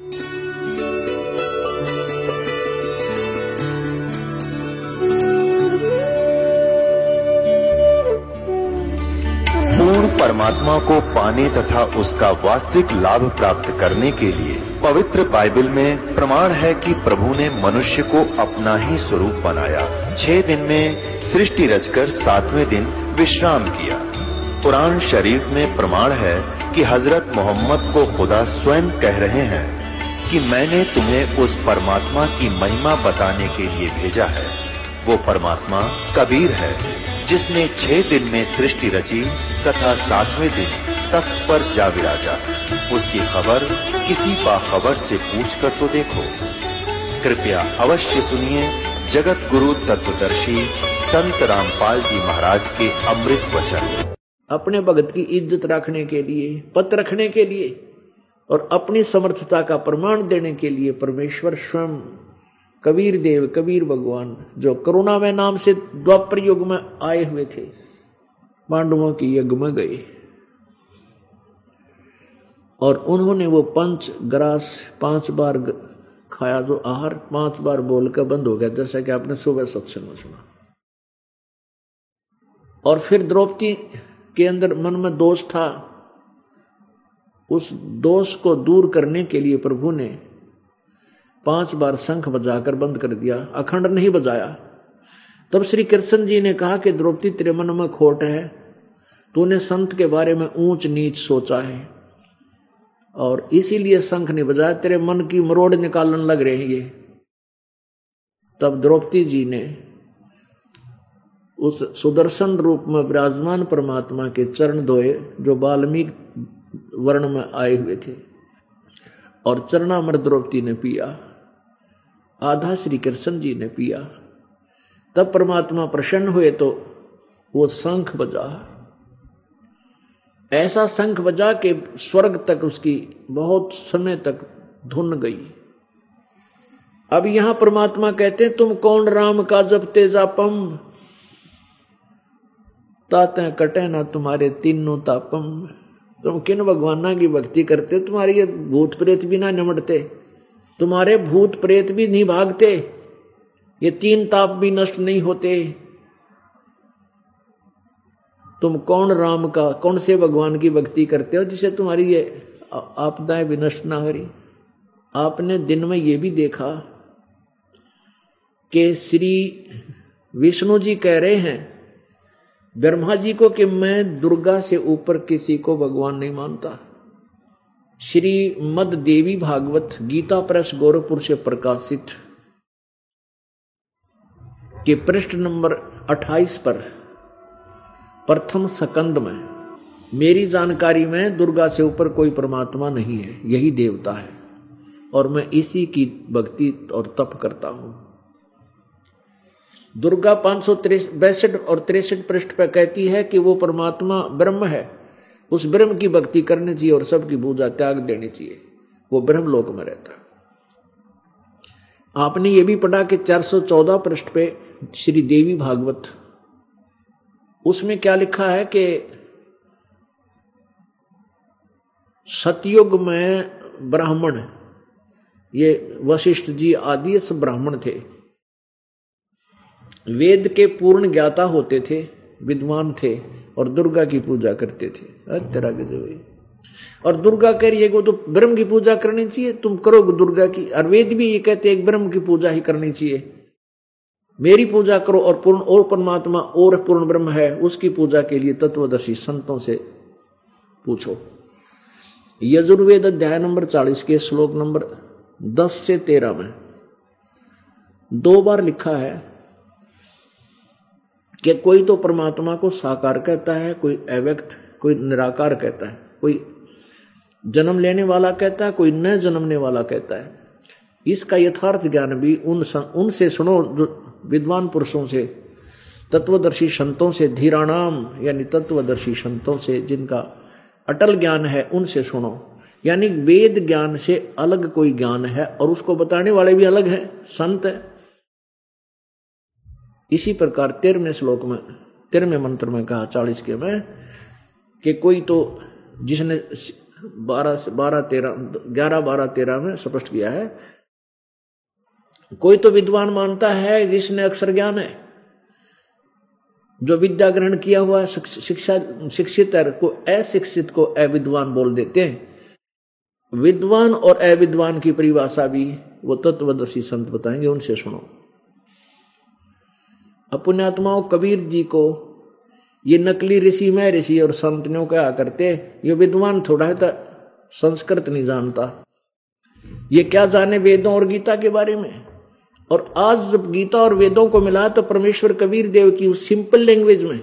पूर्ण परमात्मा को पाने तथा उसका वास्तविक लाभ प्राप्त करने के लिए पवित्र बाइबल में प्रमाण है कि प्रभु ने मनुष्य को अपना ही स्वरूप बनाया। छह दिन में सृष्टि रचकर सातवें दिन विश्राम किया। कुरान शरीफ में प्रमाण है कि हज़रत मोहम्मद को खुदा स्वयं कह रहे हैं कि मैंने तुम्हें उस परमात्मा की महिमा बताने के लिए भेजा है। वो परमात्मा कबीर है, जिसने छह दिन में सृष्टि रची तथा सातवें दिन तख्त पर जा विराजा। उसकी खबर किसी बाखबर से पूछ कर तो देखो। कृपया अवश्य सुनिए, जगत गुरु तत्वदर्शी संत रामपाल जी महाराज के अमृत वचन। अपने भगत की इज़्ज़त रखने के लिए, पत रखने के लिए। और अपनी समर्थता का प्रमाण देने के लिए परमेश्वर स्वयं, कबीर देव, कबीर भगवान, जो करुणा में नाम से द्वापर युग में आए हुए थे, पांडवों की यज्ञ में गए। और उन्होंने वो पंच ग्रास पाँच बार खाया जो आहार पाँच बार बोलकर बंद हो गया, जैसा कि आपने सुबह सत्संग में सुना। और फिर द्रौपदी के अंदर मन में दोष था उस दोष को दूर करने के लिए प्रभु ने पाँच बार शंख बजाकर बंद कर दिया, अखंड नहीं बजाया। तब श्री कृष्ण जी ने कहा कि द्रौपदी तेरे मन में खोट है, तूने संत के बारे में ऊंच नीच सोचा है। और इसीलिए शंख नहीं बजाया, तेरे मन की मरोड़ निकालने लग रहे हैं ये। तब द्रौपदी जी ने उस सुदर्शन रूप में विराजमान परमात्मा के चरण धोए, जो वाल्मीकि वर्ण में आए हुए थे। और चरणामृत द्रौपदी ने पिया, आधा श्री कृष्ण जी ने पिया। तब परमात्मा प्रसन्न हुए तो वो शंख बजा। ऐसा शंख बजा के स्वर्ग तक उसकी बहुत समय तक धुन गई। अब यहाँ परमात्मा कहते हैं, तुम कौन राम का जब तेजापम ताते कटे ना तुम्हारे तीनों तापम तुम किन भगवाना की भक्ति करते? तुम्हारे ये भूत प्रेत भी ना निमटते। तुम्हारे भूत प्रेत भी नहीं भागते। ये तीन ताप भी नष्ट नहीं होते। तुम कौन राम का, कौन से भगवान की भक्ति करते हो जिसे तुम्हारी ये आपदाएँ भी नष्ट ना हो रही? आपने दिन में ये भी देखा कि श्री विष्णु जी कह रहे हैं ब्रह्मा जी को कि मैं दुर्गा से ऊपर किसी को भगवान नहीं मानता। श्री मद देवी भागवत गीता प्रेस गोरखपुर से प्रकाशित। के पृष्ठ नंबर 28 पर, प्रथम सकंद में, मेरी जानकारी में दुर्गा से ऊपर कोई परमात्मा नहीं है, यही देवता है। और मैं इसी की भक्ति और तप करता हूँ। दुर्गा पाँच सौ बैसठ और तिरसठ पृष्ठ पर कहती है कि वो परमात्मा ब्रह्म है। उस ब्रह्म की भक्ति करनी चाहिए और सबकी पूजा त्याग देनी चाहिए। वो ब्रह्म लोक में रहता आपने ये भी पढ़ा कि 414 पृष्ठ पे श्री देवी भागवत। उसमें क्या लिखा है कि सतयुग में ब्राह्मण, ये वशिष्ठ जी आदि सब ब्राह्मण थे। वेद के पूर्ण ज्ञाता होते थे, विद्वान थे और दुर्गा की पूजा करते थे। तेरा गजब और दुर्गा कह रही है तो ब्रह्म की पूजा करनी चाहिए। तुम करो दुर्गा की? और वेद भी ये कहते एक ब्रह्म की पूजा ही करनी चाहिए। मेरी पूजा करो और पूर्ण, और परमात्मा, और पूर्ण ब्रह्म है। उसकी पूजा के लिए तत्वदर्शी संतों से पूछो। यजुर्वेद अध्याय नंबर चालीस के श्लोक नंबर दस से तेरह में दो बार लिखा है कि कोई तो परमात्मा को साकार कहता है, कोई अव्यक्त, कोई निराकार कहता है, कोई जन्म लेने वाला कहता है, कोई न जन्मने वाला कहता है। इसका यथार्थ ज्ञान भी उन उनसे सुनो, जो विद्वान पुरुषों से, तत्वदर्शी संतों से, धीराणाम, यानी तत्वदर्शी संतों से, जिनका अटल ज्ञान है, उनसे सुनो। यानी वेद ज्ञान से अलग कोई ज्ञान है, और उसको बताने वाले भी अलग हैं, संत है। इसी प्रकार तेरहवें श्लोक में, तेरहवें मंत्र में कहा, चालीस के में, कि कोई तो जिसने बारह बारह तेरह, ग्यारह बारह तेरह में स्पष्ट किया है, कोई तो विद्वान मानता है जिसने अक्षर ज्ञान है, जो विद्या ग्रहण किया हुआ शिक्षा शिक्षित को अशिक्षित को अविद्वान बोल देते हैं। विद्वान और अविद्वान की परिभाषा भी, वो तत्वदर्शी संत बताएँगे, उनसे सुनो। अपुण्यात्माओं कबीर जी को, ये नकली ऋषि में ऋषि और संत ने क्या करते? ये विद्वान थोड़ा है तो संस्कृत नहीं जानता। ये क्या जाने वेदों और गीता के बारे में? और आज जब गीता और वेदों को मिला तो परमेश्वर कबीर देव की उस सिंपल लैंग्वेज में,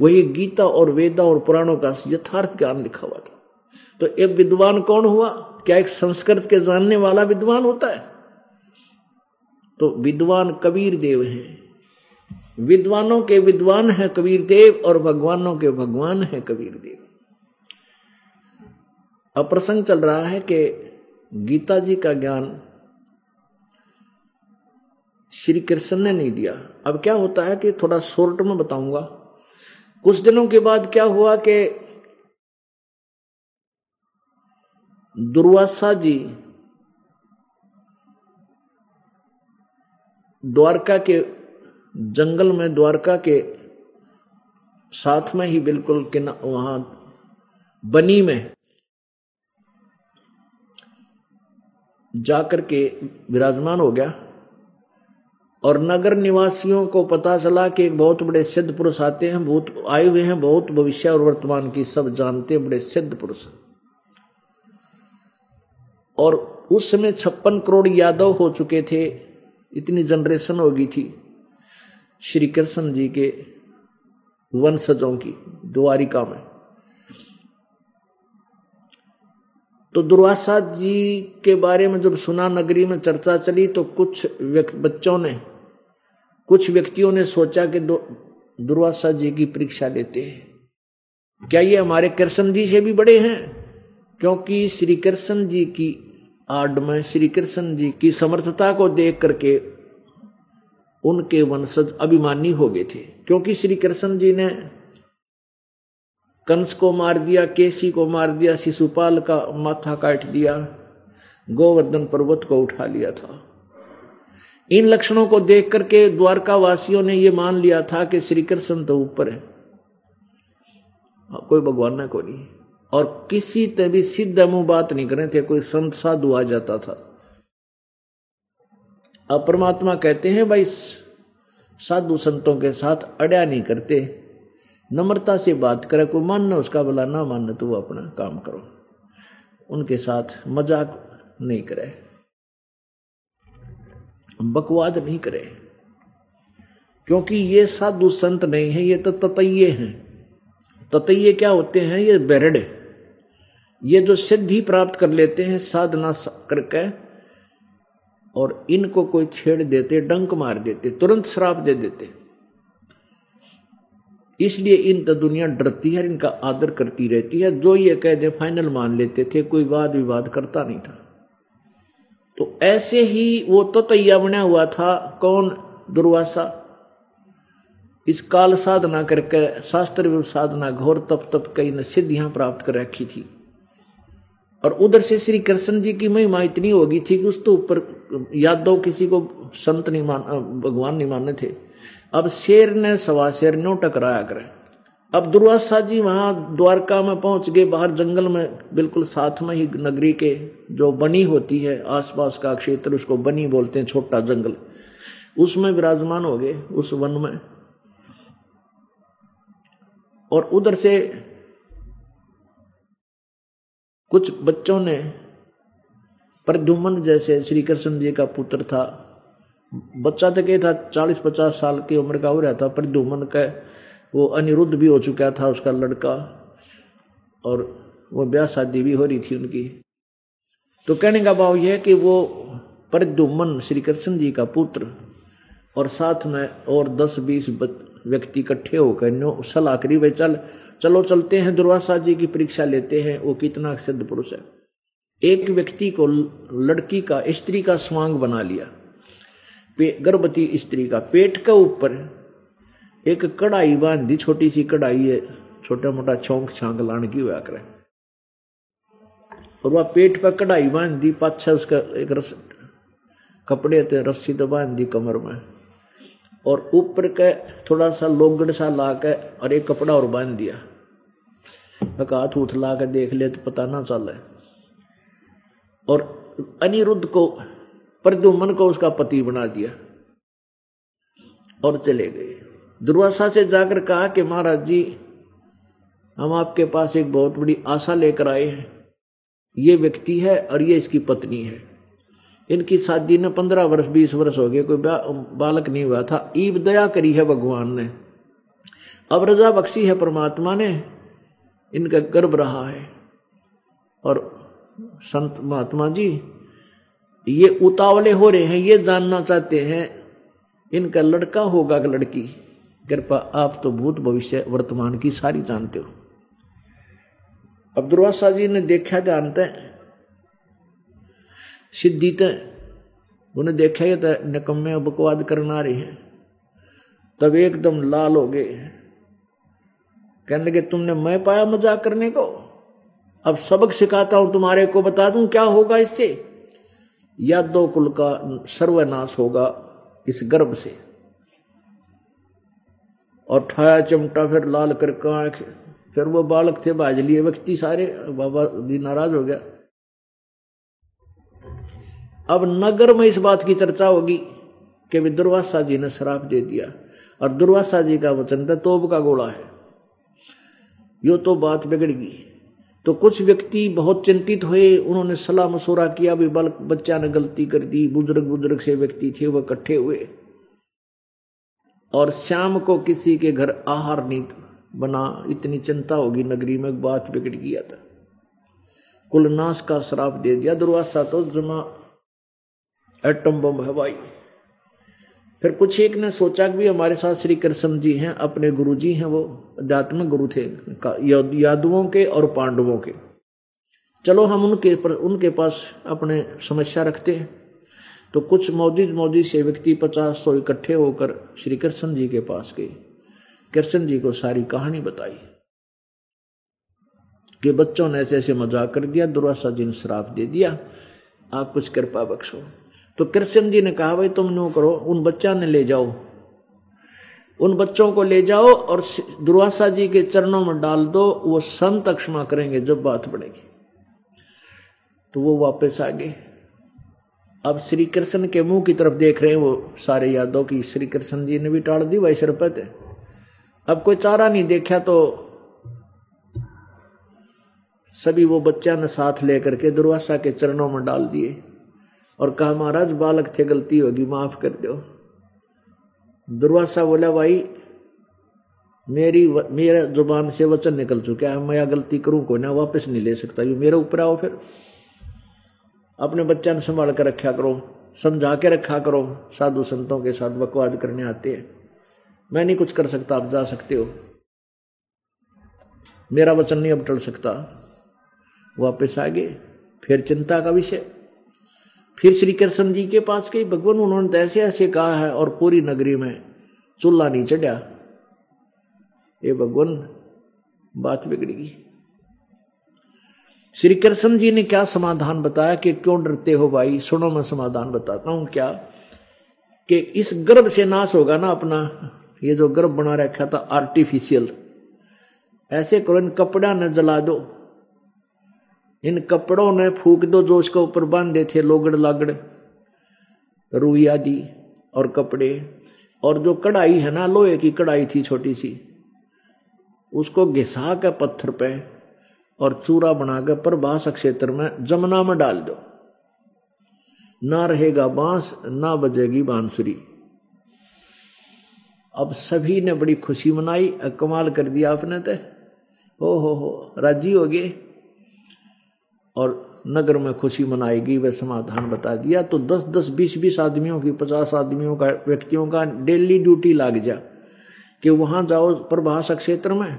वही गीता और वेदा और पुराणों का यथार्थ ज्ञान लिखा हुआ था। तो एक विद्वान कौन हुआ? क्या एक संस्कृत के जानने वाला विद्वान होता है? तो विद्वान कबीर देव हैं। विद्वानों के विद्वान है कबीर देव और भगवानों के भगवान है कबीर देव। अप्रसंग चल रहा है कि गीता जी का ज्ञान श्री कृष्ण ने नहीं दिया। अब क्या होता है कि थोड़ा शोर्ट में बताऊँगा। कुछ दिनों के बाद क्या हुआ कि दुर्वासा जी द्वारका के जंगल में द्वारका के साथ में ही बिल्कुल कि वहाँ बनी में जाकर के विराजमान हो गया। और नगर निवासियों को पता चला कि एक बहुत बड़े सिद्ध पुरुष आते हैं, बहुत आए हुए हैं, बहुत भविष्य और वर्तमान की सब जानते हैं बड़े सिद्ध पुरुष। और उस समय छप्पन करोड़ यादव हो चुके थे, इतनी जनरेशन हो गई थी। श्री कृष्ण जी के वंशजों की द्वारिका में। तो दुर्वासा जी के बारे में जब सुना नगरी में चर्चा चली तो कुछ बच्चों ने, कुछ व्यक्तियों ने सोचा कि दुर्वासा जी की परीक्षा लेते हैं। क्या ये हमारे कृष्ण जी से भी बड़े हैं? क्योंकि श्री कृष्ण जी की आड में, श्री कृष्ण जी की समर्थता को देख करके उनके वंशज अभिमानी हो गए थे। क्योंकि श्री कृष्ण जी ने कंस को मार दिया केसी को मार दिया शिशुपाल का माथा काट दिया गोवर्धन पर्वत को उठा लिया था। इन लक्षणों को देख करके द्वारका वासियों ने यह मान लिया था कि श्री कृष्ण तो ऊपर है। हाँ, कोई भगवान न को नहीं। और किसी तभी सिद्ध मुँह बात नहीं करे थे कोई संत साधु आ जाता था। परमात्मा कहते हैं, भाई, साधु संतों के साथ अड़या नहीं करते। नम्रता से बात करे, कोई मानना उसका भला ना मानना तो वो अपना काम करो। उनके साथ मज़ाक नहीं करे। बकवाद नहीं करे। क्योंकि ये साधु संत नहीं है, ये तो ततये हैं। ततये क्या होते हैं? ये बेरड। ये जो सिद्धि प्राप्त कर लेते हैं, साधना करके और इनको कोई छेड़ देते, डंक मार देते, तुरंत श्राप दे देते। इसलिए इन तो दुनिया डरती है इनका आदर करती रहती है। जो ये कह दे फाइनल मान लेते थे, कोई वाद विवाद करता नहीं था। तो ऐसे ही वो तो तैया बना हुआ था। कौन? दुर्वासा। इस काल साधना करके, शास्त्र साधना घोर तप तप कई ने सिद्धियाँ प्राप्त कर रखी थी। और उधर से श्री कृष्ण जी की महिमा इतनी होगी थी कि उस तो ऊपर यादव किसी को संत नहीं मान भगवान नहीं मानने थे। अब शेर ने सवा शेर नो टकराया करे। अब दुर्वासा जी वहाँ द्वारका में पहुँच गए, बाहर जंगल में, बिल्कुल साथ में ही नगरी के जो बनी होती है, आसपास का क्षेत्र उसको बनी बोलते हैं, छोटा जंगल। उसमें विराजमान हो गए, उस वन में। और उधर से कुछ बच्चों ने प्रद्युमन जैसे श्री कृष्ण जी का पुत्र था। बच्चा तो क्या था चालीस पचास साल की उम्र का हो रहा था, प्रद्युमन का वो अनिरुद्ध भी हो चुका था, उसका लड़का। और वो ब्याह शादी भी हो रही थी उनकी। तो कहने का भाव यह कि वो प्रद्युमन श्री कृष्ण जी का पुत्र और साथ में और दस बीस व्यक्ति इकट्ठे होकर नो, सलाह करी, भाई, चल, चलो चलते हैं, दुर्वासा जी की परीक्षा लेते हैं, वो कितना सिद्ध पुरुष है। एक व्यक्ति को लड़की का, स्त्री का स्वांग बना लिया। गर्भवती स्त्री का पेट के ऊपर एक कढ़ाई बाँध दी छोटी सी कढ़ाई है छोटा मोटा छोंक छांक लान की हुआ करे। और वह पेट पर कढ़ाई बाँध दी पाछा उसका एक रस, कपड़े थे रस्सी तो बाँध दी कमर में। और ऊपर के थोड़ा सा लोगड़ सा ला के और एक कपड़ा और बाँध दिया। हाथ उठ ला के देख ले तो पता ना चले। और अनिरुद्ध को, प्रद्युमन को उसका पति बना दिया और चले गए। दुर्वासा से जाकर कहा कि, महाराज जी, हम आपके पास एक बहुत बड़ी आशा लेकर आए हैं। ये व्यक्ति है और ये इसकी पत्नी है। इनकी शादी ने पंद्रह वर्ष, बीस वर्ष हो गए, कोई बालक नहीं हुआ था। ईब दया करी है भगवान ने। अब रजा बख्शी है परमात्मा ने, इनका गर्भ रहा है। और संत महात्मा जी, ये उतावले हो रहे हैं, ये जानना चाहते हैं, इनका लड़का होगा कि लड़की। कृपा, आप तो भूत भविष्य वर्तमान की सारी जानते हो। अब दुर्वासा जी ने देखा जानते हैं सिद्धि तो उन्हें देखा ये तो निकम्मे बकवाद करना रहे हैं। तब एकदम लाल हो गए। कहने लगे, तुमने मैं पाया मज़ाक करने को? अब सबक सिखाता हूँ तुम्हारे को, बता दूँ क्या होगा इससे? यादव कुल का सर्वनाश होगा इस गर्भ से। और ठाया चमटा, फिर लाल कर आँख, फिर वो बालक थे बाज लिए व्यक्ति सारे, बाबा जी नाराज़ हो गया। अब नगर में इस बात की चर्चा होगी कि भी दुर्वासा जी ने शराब दे दिया और दुर्वासा जी का वचन था तोब का गोला है। यो तो बात बिगड़ गई। तो कुछ व्यक्ति बहुत चिंतित हुए, उन्होंने सलाह मशूरा किया भी बल बच्चा ने गलती कर दी, बुज़ुर्ग बुज़ुर्ग से व्यक्ति थे वह इकट्ठे हुए। और शाम को किसी के घर आहार नहीं बना, इतनी चिंता होगी, नगरी में बात बिगड़ गया था। कुलनाश का श्राप दे दिया, दुर्वासा तो जमा एटम बम हवाई फिर कुछ एक ने सोचा कि भी हमारे साथ श्री कृष्ण जी हैं, अपने गुरु जी हैं वो अध्यात्मिक गुरु थे यादवों के और पांडवों के। चलो हम उनके पर उनके पास अपने समस्या रखते हैं। तो कुछ मौजूद मौजूद से व्यक्ति पचास सौ इकट्ठे होकर श्री कृष्ण जी के पास गए। कृष्ण जी को सारी कहानी बताई। कि बच्चों ने ऐसे ऐसे मज़ाक कर दिया दुर्वासा जी ने श्राप दे दिया। आप कुछ कृपा बख्शो। तो कृष्ण जी ने कहा, भाई, तुम नो करो, उन बच्चा ने ले जाओ। उन बच्चों को ले जाओ और दुर्वासा जी के चरणों में डाल दो, वो संत क्षमा करेंगे जब बात बढ़ेगी। तो वो वापस आ गए। अब श्री कृष्ण के मुँह की तरफ़ देख रहे हैं वो सारे यादव की। श्री कृष्ण जी ने भी टाल दी वैसे रुपये अब कोई चारा नहीं देखा तो सभी वो बच्चा ने साथ लेकर के दुर्वासा के चरणों में डाल दिए। और कहा, महाराज, बालक थे, गलती होगी, माफ़ कर दो। दुर्वासा बोला, भाई, मेरी मेरा ज़ुबान से वचन निकल चुका है, मैं गलती करूँ को ना, वापस नहीं ले सकता। यू मेरे ऊपर आओ फिर। अपने बच्चा ने संभाल कर रखा करो, समझा के रखा करो, साधु संतों के साथ बकवाद करने आते हैं। मैं नहीं कुछ कर सकता, आप जा सकते हो। मेरा वचन नहीं अब टल सकता। वापस आ गए, फिर चिंता का विषय। फिर श्री कृष्ण जी के पास गई। भगवान, उन्होंने तो ऐसे ऐसे कहा है और पूरी नगरी में चूल्हा नहीं चढ़ा। ये भगवान, बात बिगड़ गई। श्री कृष्ण जी ने क्या समाधान बताया कि क्यों डरते हो भाई? सुनो, मैं समाधान बताता हूँ क्या? कि इस गर्भ से नाश होगा ना अपना। ये जो गर्भ बना रखा था आर्टिफिशियल ऐसे करो, इन कपड़ा न जला दो। इन कपड़ों ने फूक दो जो उसके ऊपर बांधे थे, लोगड़ लागड़, रुई आदि और कपड़े। और जो कढ़ाई है ना, लोहे की कढ़ाई थी छोटी सी, उसको घिसा के पत्थर पे और चूरा बनाकर प्रभास क्षेत्र में जमुना में डाल दो। ना रहेगा बाँस, ना बजेगी बांसुरी। अब सभी ने बड़ी खुशी मनाई, कमाल कर दिया आपने तो। हो हो हो, राज़ी हो गए। और नगर में खुशी मनाएगी वह समाधान बता दिया। तो दस दस बीस बीस आदमियों की, पचास आदमियों का, व्यक्तियों का डेली ड्यूटी लाग जा कि वहाँ जाओ प्रभाषक क्षेत्र में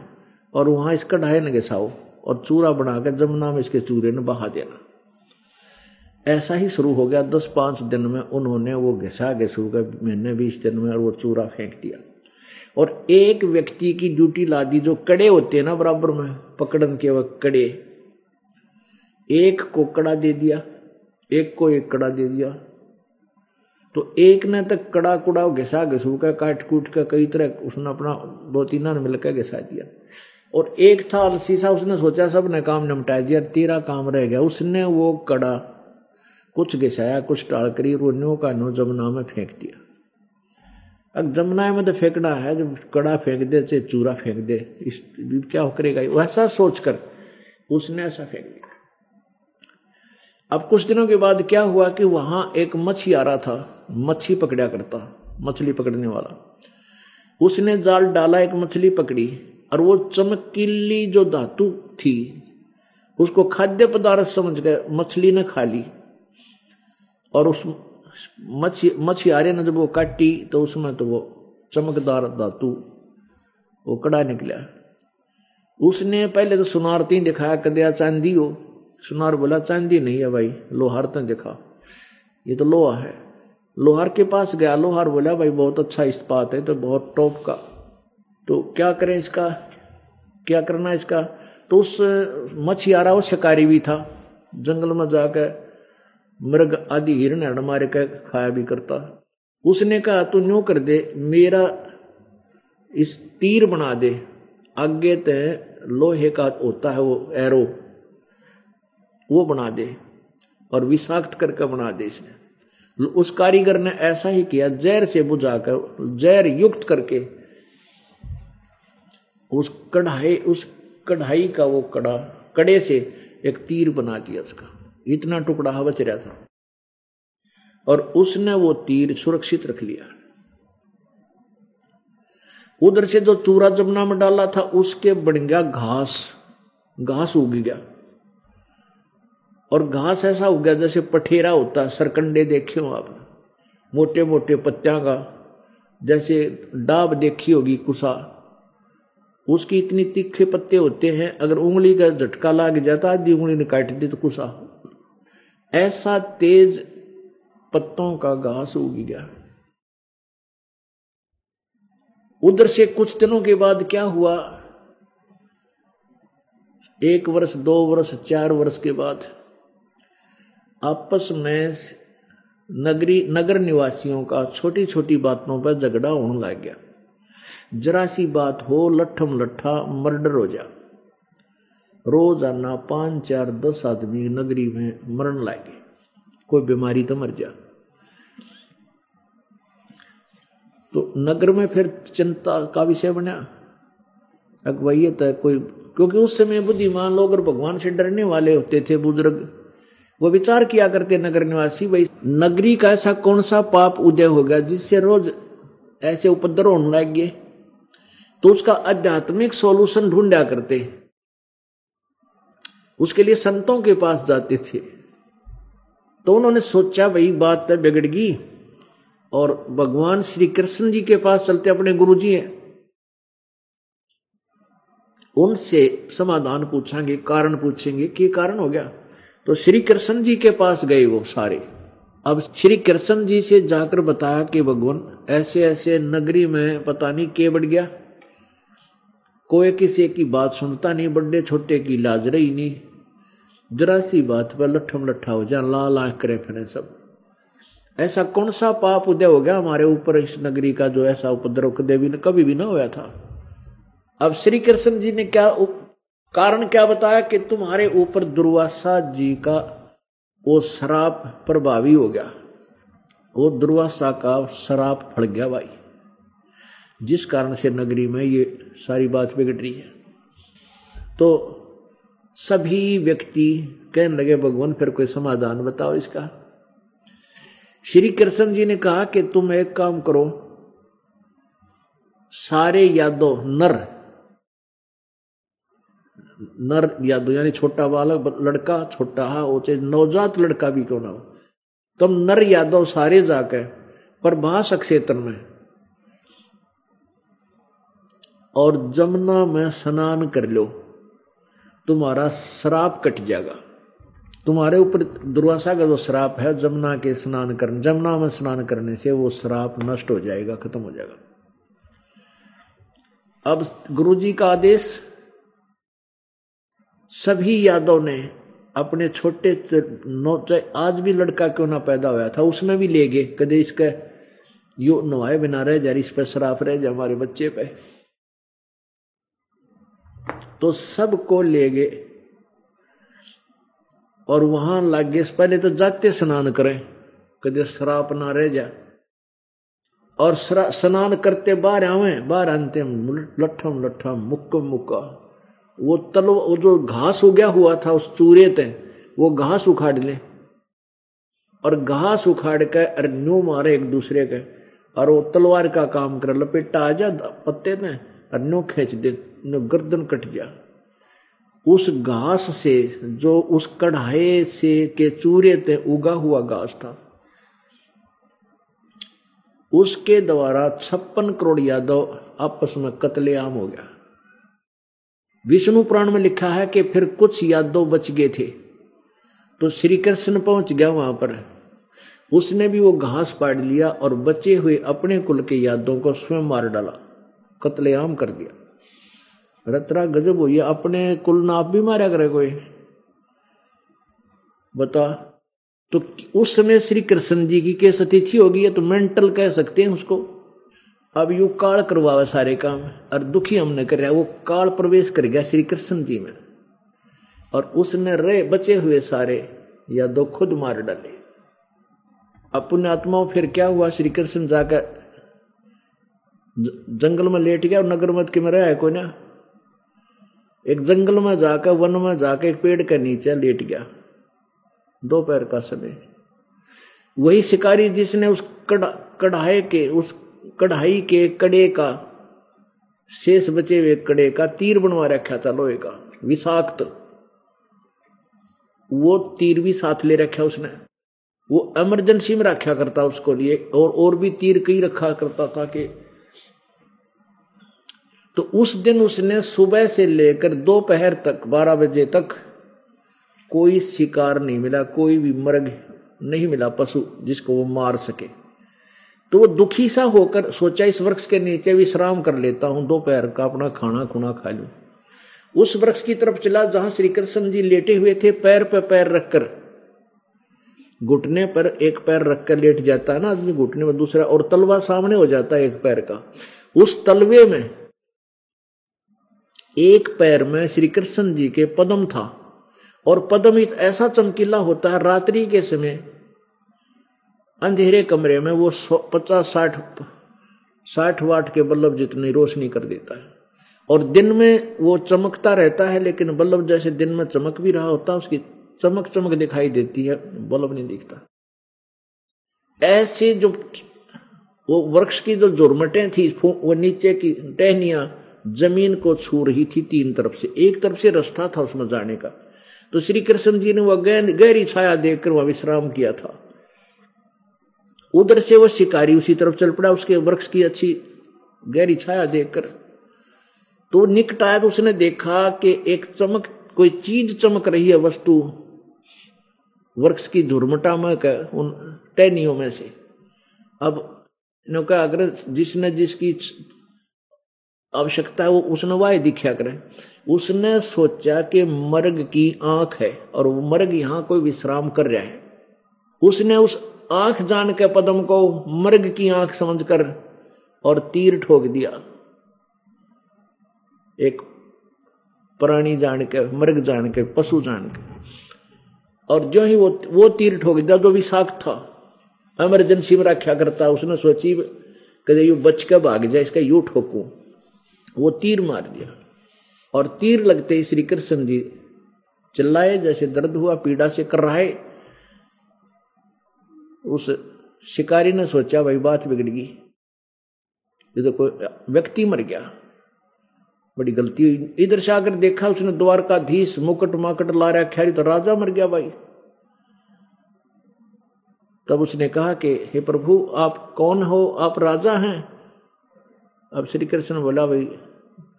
और वहाँ इसका ढाई न घिसाओ और चूरा बनाकर जमुना में इसके चूरे ने बहा देना। ऐसा ही शुरू हो गया। दस पाँच दिन में उन्होंने वो घिसा घिसू कर महीने बीस दिन में और वो चूरा फेंक दिया। और एक व्यक्ति की ड्यूटी ला दी जो कड़े होते हैं ना बराबर में, पकड़न के वक्त कड़े। एक को कड़ा दे दिया, एक को एक कड़ा दे दिया। तो एक ने तक कड़ा कुड़ा घिसा, घिसू का काट कूट का कई तरह उसने अपना दो तीन ने मिलकर घिसा दिया। और एक था अलसी सा, उसने सोचा सबने काम निपटा दिया, तेरा काम रह गया। उसने वो कड़ा कुछ घिसाया, कुछ टाल करी रोनियों का नो जमुना में फेंक दिया। अब जमुना में तो फेंकना है, जब कड़ा फेंक दे, चाहे चूरा फेंक दे, इस क्या करेगा? वैसा सोचकर उसने ऐसा फेंक दिया। अब कुछ दिनों के बाद क्या हुआ कि वहाँ एक मछी आ रहा था, मच्छी पकड़ा करता, मछली पकड़ने वाला। उसने जाल डाला, एक मछली पकड़ी, और वो चमकीली जो धातु थी, उसको खाद्य पदार्थ समझ गए, मछली ने खा ली। और उस मछी मछियारे ने, जब वो काटी तो उसमें तो वो चमकदार धातु, वो कड़ा निकला। उसने पहले तो सुनारती दिखाया कदया चांदी हो सुनार बोला, चांदी नहीं है भाई, लोहार तो दिखा। ये तो लोहा है। लोहार के पास गया, लोहार बोला, भाई, बहुत अच्छा इस्पात है तो बहुत टॉप का। तो क्या करें इसका? क्या करना इसका? तो उस मछियारा, वो शिकारी भी था। जंगल में जाकर मृग आदि हिरण हरण मारे के खाया भी करता। उसने कहा, तू न्यू कर दे, मेरा इस तीर बना दे। आगे ते लोहे का होता है वो एरो वो बना दे और विषाक्त करके बना दे इसने उस कारीगर ने ऐसा ही किया, जहर से बुझाकर, जहर युक्त करके उस कढ़ाई उस कढ़ाई का वो कड़ा, कड़े से एक तीर बना दिया उसका। इतना टुकड़ा बच रहा था। और उसने वो तीर सुरक्षित रख लिया। उधर से जो चूरा जमुना में डाला था, उसके बन गया घास घास उग गया। और घास ऐसा हो गया, जैसे पठेरा होता है, सरकंडे देखे हो आप। मोटे मोटे पत्तियाँ का, जैसे डाब देखी होगी कुसा उसकी इतनी तीखे पत्ते होते हैं, अगर उंगली का झटका लाग जाता, आधी उंगली ने काट दी तो कुसा ऐसा तेज पत्तों का घास उग गया। उधर से कुछ दिनों के बाद क्या हुआ? एक वर्ष, दो वर्ष, चार वर्ष के बाद आपस में नगरी, नगर निवासियों का छोटी छोटी बातों पर झगड़ा होने लग गया। जरा सी बात हो लठम लट्ठा, मर्डर हो जा। रोज़ाना पाँच, चार, दस आदमी नगरी में मरण लागे कोई बीमारी तो मर जा। तो नगर में फिर चिंता का विषय बना। अगवाइयत है कोई, क्योंकि उस समय बुद्धिमान लोग और भगवान से डरने वाले होते थे, बुज़ुर्ग। वो विचार किया करते नगर निवासी, भाई, नगरी का ऐसा कौन सा पाप उदय हो गया जिससे रोज ऐसे उपद्रव होने लग गए? तो उसका आध्यात्मिक सॉल्यूशन ढूंढा करते। उसके लिए संतों के पास जाते थे। तो उन्होंने सोचा, भाई, बात तो बिगड़ गई और भगवान श्री कृष्ण जी के पास चलते अपने गुरु जी हैं। उनसे समाधान पूछेंगे, कारण पूछेंगे, कि कारण हो गया? तो श्री कृष्ण जी के पास गए वो सारे। अब श्री कृष्ण जी से जाकर बताया कि भगवान ऐसे ऐसे नगरी में पता नहीं के बढ़ गया। कोई किसी की बात सुनता नहीं, बड़े छोटे की लाज रही नहीं। जरा सी बात पर लठम लट्ठा हो जाए, लाल आँख करे फिर सब। ऐसा कौन सा पाप उदय हो गया हमारे ऊपर, इस नगरी का जो ऐसा उपद्रव कदे भी कभी भी ना हुआ था। अब श्री कृष्ण जी ने क्या कारण क्या बताया कि तुम्हारे ऊपर दुर्वासा जी का वो शराब प्रभावी हो गया। वो दुर्वासा का शराब फड़ गया भाई। जिस कारण से नगरी में ये सारी बात बिगड़ रही है। तो सभी व्यक्ति कहने लगे, भगवान, फिर कोई समाधान बताओ इसका। श्री कृष्ण जी ने कहा कि तुम एक काम करो, सारे यादव नर नर यादव यानी छोटा बालक लड़का छोटा, हा हो चाहे नवजात लड़का भी क्यों ना हो। तुम नर यादव सारे जाकर प्रभास क्षेत्र में। और जमुना में स्नान कर लो, तुम्हारा श्राप कट जाएगा। तुम्हारे ऊपर दुर्वासा का जो श्राप है, जमुना के स्नान करने, जमुना में स्नान करने से वो श्राप नष्ट हो जाएगा, खत्म हो जाएगा। अब गुरु जी का आदेश सभी यादव ने अपने छोटे नौ, चाहे आज भी लड़का क्यों ना पैदा हुआ था, उसमें भी ले गए। कदे इसका यो नवाए बिना रह जा, इस पर शराफ रह जा, हमारे बच्चे पे। तो सबको ले गए। और वहाँ लागे पहले तो जाते स्नान करें। कदे शराप ना रह जा। और स्नान करते बाहर आवे, बाहर आते लठम लठम मुक्का मुक्का। वो तल वो जो घास उगया हुआ था, उस चूरे ते वो घास उखाड़ ले। और घास उखाड़ के और न्यू मारे एक दूसरे के, और वो तलवार का काम करे लपेटा आ जा, पत्ते में और न्यू खींच दे गर्दन कट जा। उस घास से, जो उस कढ़ाई से के चूरे ते उगा हुआ घास था, उसके द्वारा छप्पन करोड़ यादव आपस में कतलेआम हो गया। विष्णु पुराण में लिखा है कि फिर कुछ यादव बच गए थे। तो श्री कृष्ण पहुँच गया वहाँ पर। उसने भी वो घास पाड़ लिया और बचे हुए अपने कुल के यादों को स्वयं मार डाला, कतलेआम कर दिया। रतरा गजब हो ये अपने कुल ना आप भी मारा करे कोई। बता तो उस समय श्री कृष्ण जी की कैसे अतिथि होगी तो मेंटल कह सकते हैं उसको। अब यू काल करवावे सारे काम और दुखी हमने कर वो काल प्रवेश कर गया श्री कृष्ण जी में, और उसने रहे बचे हुए सारे या दो खुद मार डाले। अपने आत्माओं फिर क्या हुआ? श्री कृष्ण जाकर जंगल में लेट गया, और नगर मत के में रहा है कोई ना? एक जंगल में जाकर, वन में जाकर एक पेड़ के नीचे लेट गया, दोपहर का समय। वही शिकारी जिसने उस कड़ा कढ़ाई के, उस कढ़ाई के कड़े का, शेष बचे हुए कड़े का तीर बनवा रखा था लोहे का, विषाक्त। वो तीर भी साथ ले रखा उसने। वो इमरजेंसी में रखा करता उसको लिए, और और भी तीर कई रखा करता था कि तो उस दिन उसने सुबह से लेकर दोपहर तक, बारह बजे तक कोई शिकार नहीं मिला, कोई भी मर्ग नहीं मिला, पशु जिसको वो मार सके। तो वो दुखी सा होकर सोचा, इस वृक्ष के नीचे विश्राम कर लेता हूँ, दोपहर का अपना खाना खुना खा लू। उस वृक्ष की तरफ़ चला, जहाँ श्री कृष्ण जी लेटे हुए थे, पैर पर पैर रखकर। घुटने पर एक पैर रखकर लेट जाता है ना आदमी घुटने में, दूसरा और तलवा सामने हो जाता है एक पैर का। उस तलवे में एक पैर में श्री कृष्ण जी के पदम था। और पदम ऐसा चमकीला होता है रात्रि के समय अंधेरे कमरे में वो पचास, साठ साठ वाट के बल्लभ जितनी रोशनी कर देता है। और दिन में वो चमकता रहता है, लेकिन बल्लभ जैसे दिन में चमक भी रहा होता है उसकी चमक चमक दिखाई देती है, बल्लभ नहीं दिखता। ऐसे जो वो वृक्ष की जो जुर्मटें थी वो नीचे की टहनिया ज़मीन को छू रही थी तीन तरफ़ से। एक तरफ़ से रास्ता था उसमें जाने का। तो श्री कृष्ण जी ने वह गहरी छाया देखकर वह विश्राम किया था। उधर से वो शिकारी उसी तरफ़ चल पड़ा, उसके वृक्ष की अच्छी गहरी छाया देखकर। तो निकट आया तो उसने देखा कि एक चमक, कोई चीज़ चमक रही है वस्तु। वृक्ष की झुरमटा में उन टहनियों में से। अब कहा, अगर जिसने जिसकी आवश्यकता है, वो उसने वाय दिखा करे। उसने सोचा कि मर्ग की आँख है और वो मर्ग यहाँ कोई विश्राम कर रहा है। उसने उस आँख जान के पदम को मर्ग की आँख समझकर और तीर ठोक दिया। एक प्राणी जान के मर्ग जान के पशु जान के और जो ही वो वो तीर ठोक दिया, जो विषाक्त था इमरजेंसी में रखा करता, उसने सोची कदे यू बच के भाग जाए, इसका यू ठोकू। वो तीर मार दिया। और तीर लगते ही श्री कृष्ण जी चिल्लाए, जैसे दर्द हुआ, पीड़ा से कर रहा है उस शिकारी ने सोचा भाई बात बिगड़ गई। ये तो कोई व्यक्ति मर गया। बड़ी गलती हुई। इधर से आकर देखा, उसने द्वारकाधीश मुकट माकट ला रहा खैरी तो राजा मर गया भाई। तब उसने कहा कि, हे प्रभु, आप कौन हो? आप राजा हैं? अब श्री कृष्ण बोला, भाई,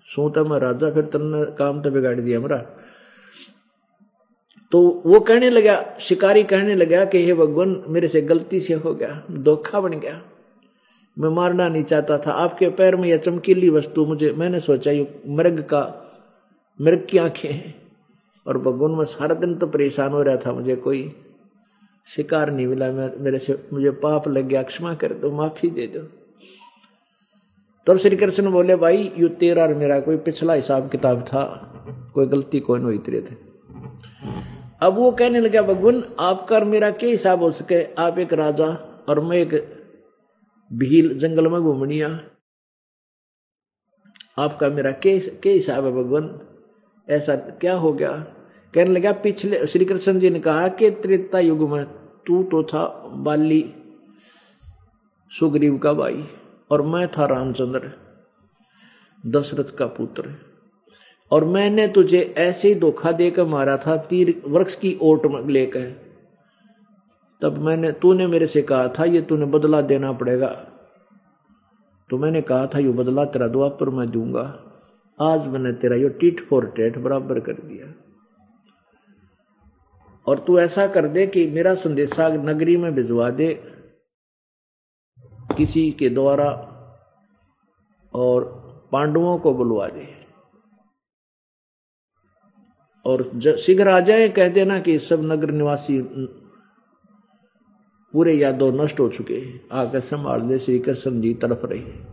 सो तो मैं राजा, फिर तन काम तो बिगाड़ दिया मेरा। तो वो कहने लगा, शिकारी कहने लगा कि हे भगवान, मेरे से गलती से हो गया, धोखा बन गया। मैं मारना नहीं चाहता था। आपके पैर में यह चमकीली वस्तु मुझे, मैंने सोचा, ये मृग का, मृग की आँखें हैं। और भगवान, में सारा दिन तो परेशान हो रहा था, मुझे कोई शिकार नहीं मिला। मेरे से, मुझे पाप लग गया, क्षमा कर दो, माफ़ी दे दो। तब श्री कृष्ण बोले, भाई, यू तेरा और मेरा, कोई पिछला हिसाब किताब था, कोई गलती कोई नहीं तेरे थे अब वो कहने लगा भगवान आपका और मेरा क्या हिसाब हो सके? आप एक राजा और मैं एक भील जंगल में घूमनिया आपका मेरा के के हिसाब है, भगवान? ऐसा क्या हो गया? कहने लगा, पिछले श्री कृष्ण जी ने कहा कि त्रेता युग में तू तो था बाली सुग्रीव का भाई और मैं था रामचंद्र, दशरथ का पुत्र। और मैंने तुझे ऐसे ही धोखा देकर मारा था, तीर वृक्ष की ओट लेकर। तब मैंने, तूने मेरे से कहा था, ये तूने बदला देना पड़ेगा। तो मैंने कहा था, ये बदला तेरा दुआ पर मैं दूँगा। आज मैंने तेरा यो टिट फॉर टेट बराबर कर दिया। और तू ऐसा कर दे कि मेरा संदेशा नगरी में भिजवा दे, किसी के द्वारा और पांडवों को बुलवा दे। और शीघ्र आ जाए कह देना कि सब नगर निवासी पूरे यादव नष्ट हो चुके आकर संभाल श्री कृष्ण जी तरफ़ रहे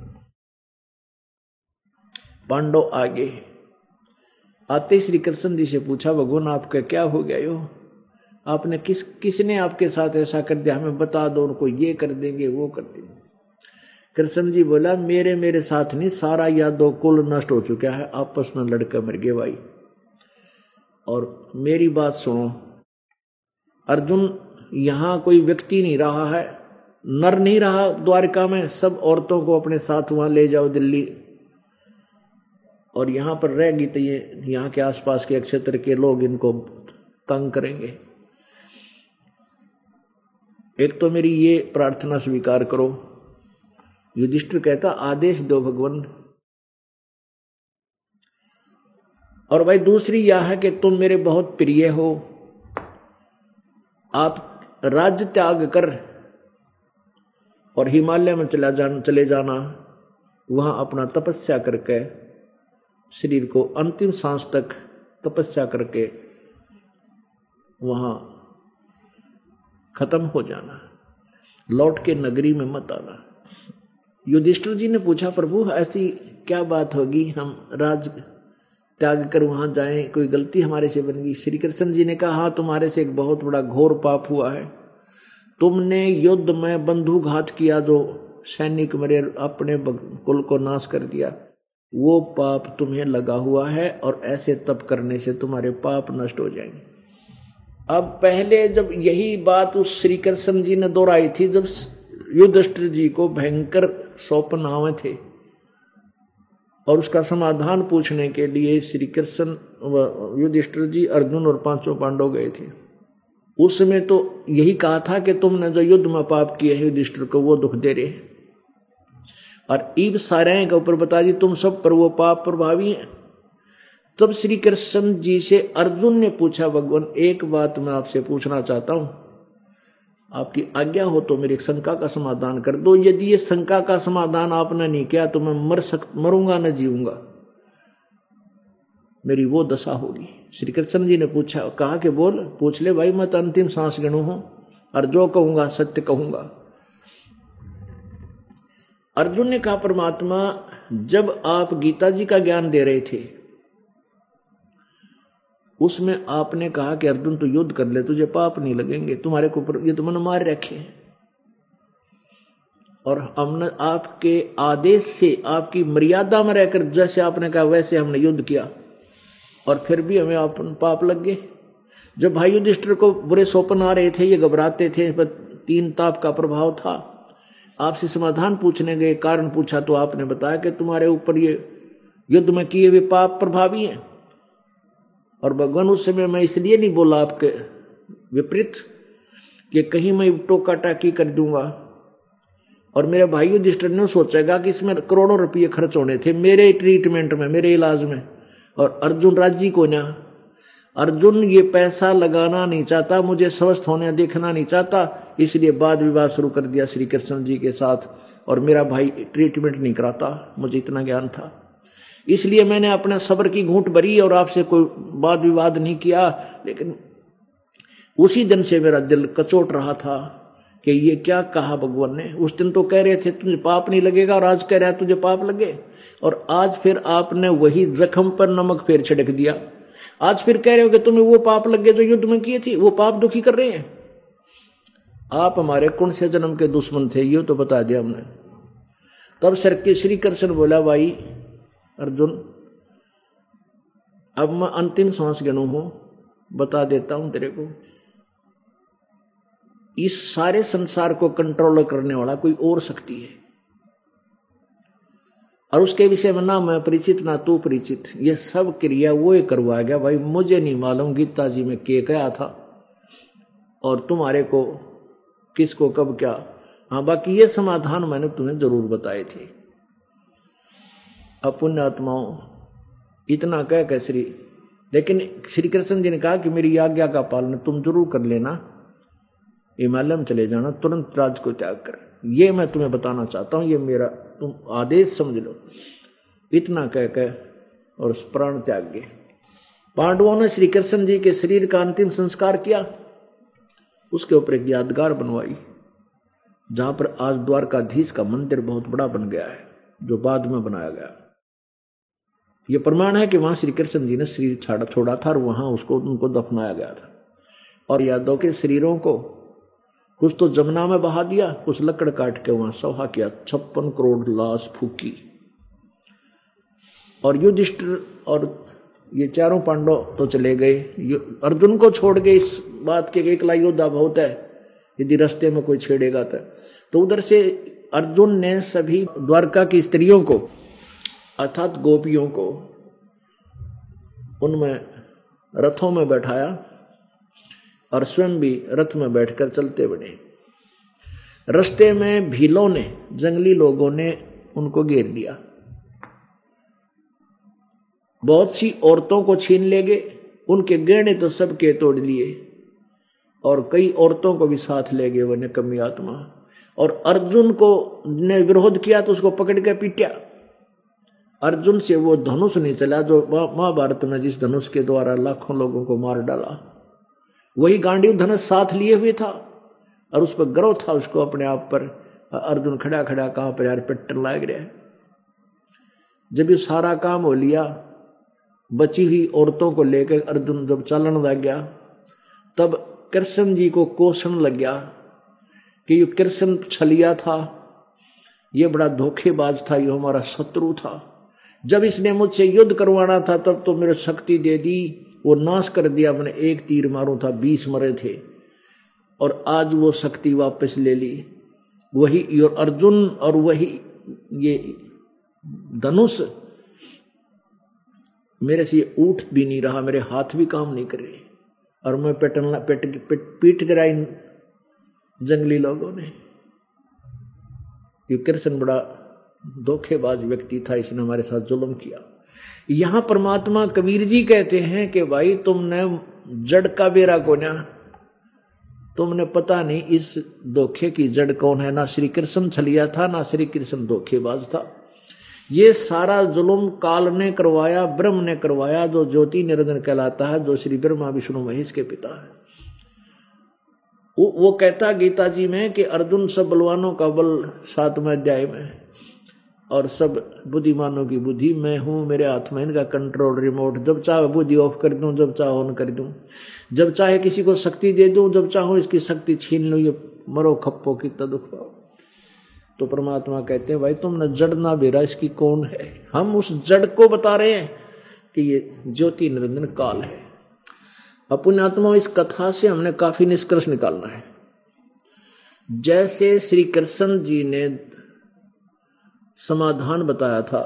पांडव आगे। आते श्री कृष्ण जी से पूछा, भगवान, आपका क्या हो गया यो? आपने किस, किसने आपके साथ ऐसा कर दिया? हमें बता दो, उनको ये कर देंगे, वो कर देंगे। कृष्ण जी बोला, मेरे मेरे साथ नहीं, सारा यादव कुल नष्ट हो चुका है। आपस में लड़के मर गए भाई। और मेरी बात सुनो। अर्जुन, यहाँ कोई व्यक्ति नहीं रहा है। नर नहीं रहा द्वारका में। सब औरतों को अपने साथ वहाँ ले जाओ दिल्ली। और यहाँ पर रहेगी तो ये, यहाँ के आसपास के क्षेत्र के लोग इनको तंग करेंगे। एक तो मेरी ये प्रार्थना स्वीकार करो। युधिष्ठिर कहता, आदेश दो भगवान और भाई दूसरी यह है कि तुम मेरे बहुत प्रिय हो। आप राज्य त्याग कर और हिमालय में चला जाना, चले जाना, वहाँ अपना तपस्या करके, शरीर को अंतिम सांस तक तपस्या करके वहाँ खत्म हो जाना। लौट के नगरी में मत आना। युधिष्ठिर जी ने पूछा, प्रभु, ऐसी क्या बात होगी? हम राज त्याग कर वहाँ जाए। कोई गलती हमारे से बन गई। श्री कृष्ण जी ने कहा, तुम्हारे से एक बहुत बड़ा घोर पाप हुआ है। तुमने युद्ध में बंधुघात किया जो सैनिक मरे अपने कुल को नाश कर दिया। वो पाप तुम्हें लगा हुआ है और ऐसे तप करने से तुम्हारे पाप नष्ट हो जाएँगे। अब पहले जब यही बात उस श्री कृष्ण जी ने दोहराई थी, जब युधिष्ठिर जी को भयंकर स्वप्न आवे थे और उसका समाधान पूछने के लिए श्री कृष्ण युधिष्ठिर जी, अर्जुन और पाँचों पांडव गए थे। उसमें तो यही कहा था कि तुमने जो युद्ध में पाप किए हैं युधिष्ठिर को, वो दुख दे रहे और ईब सारे के ऊपर बता दी, तुम सब पर वो पाप प्रभावी हैं। तब श्री कृष्ण जी से अर्जुन ने पूछा, भगवान, एक बात मैं आपसे पूछना चाहता हूँ। आपकी आज्ञा हो तो मेरी शंका का समाधान कर दो। यदि ये शंका का समाधान आपने नहीं किया तो मैं मर सक, मरूँगा, न जीऊँगा। मेरी वो दशा होगी। श्री कृष्ण जी ने पूछा, कहा कि बोल, पूछ ले भाई, मैं तो अंतिम सांस गिणु हूँ। और जो कहूँगा, सत्य कहूँगा। अर्जुन ने कहा, परमात्मा, जब आप गीता जी का ज्ञान दे रहे थे उसमें आपने कहा कि अर्जुन, तू युद्ध कर ले, तुझे पाप नहीं लगेंगे, तुम्हारे को ये तो मन मार रखे और हमने आपके आदेश से, आपकी मर्यादा में रहकर जैसे आपने कहा, वैसे हमने युद्ध किया। और फिर भी हमें अपन पाप लग गए। जब भाई युधिष्ठिर को बुरे स्वप्न आ रहे थे, ये घबराते थे, पर तीन ताप का प्रभाव था। आपसे समाधान पूछने गए, कारण पूछा तो आपने बताया कि तुम्हारे ऊपर ये युद्ध में किए हुए पाप प्रभावी हैं। और भगवान, उस समय मैं इसलिए नहीं बोला आपके विपरीत कि कहीं मैं टोका टाकी कर दूँगा। और मेरे भाई युधिष्ठिर ने सोचेगा कि इसमें करोड़ों रुपये खर्च होने थे, मेरे ट्रीटमेंट में, मेरे इलाज में, और अर्जुन राज़ी को ना। अर्जुन, ये पैसा लगाना नहीं चाहता, मुझे स्वस्थ होने देखना नहीं चाहता, इसलिए बाद विवाद शुरू कर दिया श्री कृष्ण जी के साथ, और मेरा भाई ट्रीटमेंट नहीं कराता, मुझे इतना ज्ञान था। इसलिए मैंने अपने सबर की घूंट भरी और आपसे कोई वाद विवाद नहीं किया, लेकिन उसी दिन से मेरा दिल कचोट रहा था कि ये क्या कहा भगवान ने। उस दिन तो कह रहे थे, तुझे पाप नहीं लगेगा और आज कह रहा तुझे पाप लगे। और आज फिर आपने वही जख्म पर नमक फेर छिड़क दिया। आज फिर कह रहे हो कि तुम्हें वो पाप लगे जो युद्ध में किए थे, वो पाप दुखी कर रहे हैं। आप हमारे कौन से जन्म के दुश्मन थे, ये तो बता दिया हमने। तब सर के श्री कृष्ण बोला, भाई अर्जुन, अब मैं अंतिम सांस गणु हूँ, बता देता हूँ तेरे को। इस सारे संसार को कंट्रोल करने वाला कोई और शक्ति है। और उसके विषय में ना मैं परिचित, ना तू परिचित ये सब क्रिया वो ही करवाया गया। भाई, मुझे नहीं मालूम गीता जी में के क्या था, और तुम्हारे को, किसको, कब क्या। हाँ बाकी ये समाधान मैंने तुम्हें ज़रूर बताए थे। अपुण्य आत्माओं इतना कह कह श्री लेकिन श्री कृष्ण जी ने कहा कि मेरी आज्ञा का पालन तुम ज़रूर कर लेना। हिमालय में चले जाना, तुरंत राज को त्याग कर। ये मैं तुम्हें बताना चाहता हूँ, ये मेरा तुम आदेश समझ लो। इतना कह कह और प्राण त्याग गए। पांडवों ने श्री कृष्ण जी के शरीर का अंतिम संस्कार किया। उसके ऊपर एक यादगार बनवाई, जहाँ पर आज द्वारकाधीश का मंदिर बहुत बड़ा बन गया है, जो बाद में बनाया गया। ये प्रमाण है कि वहाँ श्री कृष्ण जी ने शरीर छाड़ा छोड़ा था और वहाँ उसको, उनको दफनाया गया था। और यादव के शरीरों को कुछ तो जमुना में बहा दिया, कुछ लकड़ काट के वहाँ सहा किया, छप्पन करोड़ लाश फूकी। और युधिष्ठिर और ये चारों पांडव तो चले गए। अर्जुन को छोड़ गए इस बात के एकला योद्धा बहुत है, यदि रास्ते में कोई छेड़ेगा तो। तो उधर से अर्जुन ने सभी द्वारका की स्त्रियों को अर्थात गोपियों को उनमें रथों में बैठाया और स्वयं भी रथ में बैठकर चलते बने। रस्ते में भीलों ने, जंगली लोगों ने उनको घेर लिया। बहुत सी औरतों को छीन ले गए, उनके गहने तो सबके तोड़ लिए और कई औरतों को भी साथ ले गए वो निकम्मी आत्मा। और अर्जुन को ने विरोध किया तो उसको पकड़ के पीटा। अर्जुन से वो धनुष नहीं चला जो महाभारत में जिस धनुष के द्वारा लाखों लोगों को मार डाला। वही गांडीव धनुष साथ लिए हुए था और उस पर गर्व था उसको अपने आप पर। अर्जुन खड़ा खड़ा कहाँ पर यार पेट्टर लाग रहा है। जब ये सारा काम हो लिया, बची हुई औरतों को लेकर अर्जुन जब चलन लग गया, तब कृष्ण जी को कोषण लग गया कि ये कृष्ण छलिया था, ये बड़ा धोखेबाज था, ये हमारा शत्रु था। जब इसने मुझसे युद्ध करवाना था, तब तो मेरे शक्ति दे दी, वो नाश कर दिया, मैंने एक तीर मारू था, बीस मरे थे। और आज वो शक्ति वापस ले ली। वही और अर्जुन और वही ये धनुष मेरे से ये उठ भी नहीं रहा, मेरे हाथ भी काम नहीं कर रहे। और मैं पेटन, पेट पेट, पीट गिरा इन जंगली लोगों ने। ये कृष्ण बड़ा धोखेबाज व्यक्ति था इसने हमारे साथ जुल्म किया। यहाँ परमात्मा कबीर जी कहते हैं कि भाई तुमने जड़ का बेरा को तुमने पता नहीं इस धोखे की जड़ कौन है। ना श्री कृष्ण छलिया था ना श्री कृष्ण धोखेबाज था। ये सारा जुल्म काल ने करवाया ब्रह्म ने करवाया जो ज्योति निरंजन कहलाता है जो श्री ब्रह्मा विष्णु महेश के पिता है। वो, वो कहता गीता जी में कि अर्जुन सब बलवानों का बल सातवें अध्याय में और सब बुद्धिमानों की बुद्धि, मैं हूँ, मेरे हाथ में इनका कंट्रोल रिमोट जब चाहे बुद्धि ऑफ़ कर दूँ, जब चाहे ऑन कर दूँ। जब चाहे किसी को शक्ति दे दूँ, जब चाहो इसकी शक्ति छीन लो, ये मरो खप्पो कितना दुख पाओ। तो परमात्मा कहते हैं, भाई तुमने जड़ ना बेरा, इसकी कौन है? हम उस जड़ को बता रहे हैं कि ये ज्योति निरंजन काल है। अपुण्यात्मा, इस कथा से हमने काफ़ी निष्कर्ष निकालना है। जैसे श्री कृष्ण जी ने समाधान बताया था।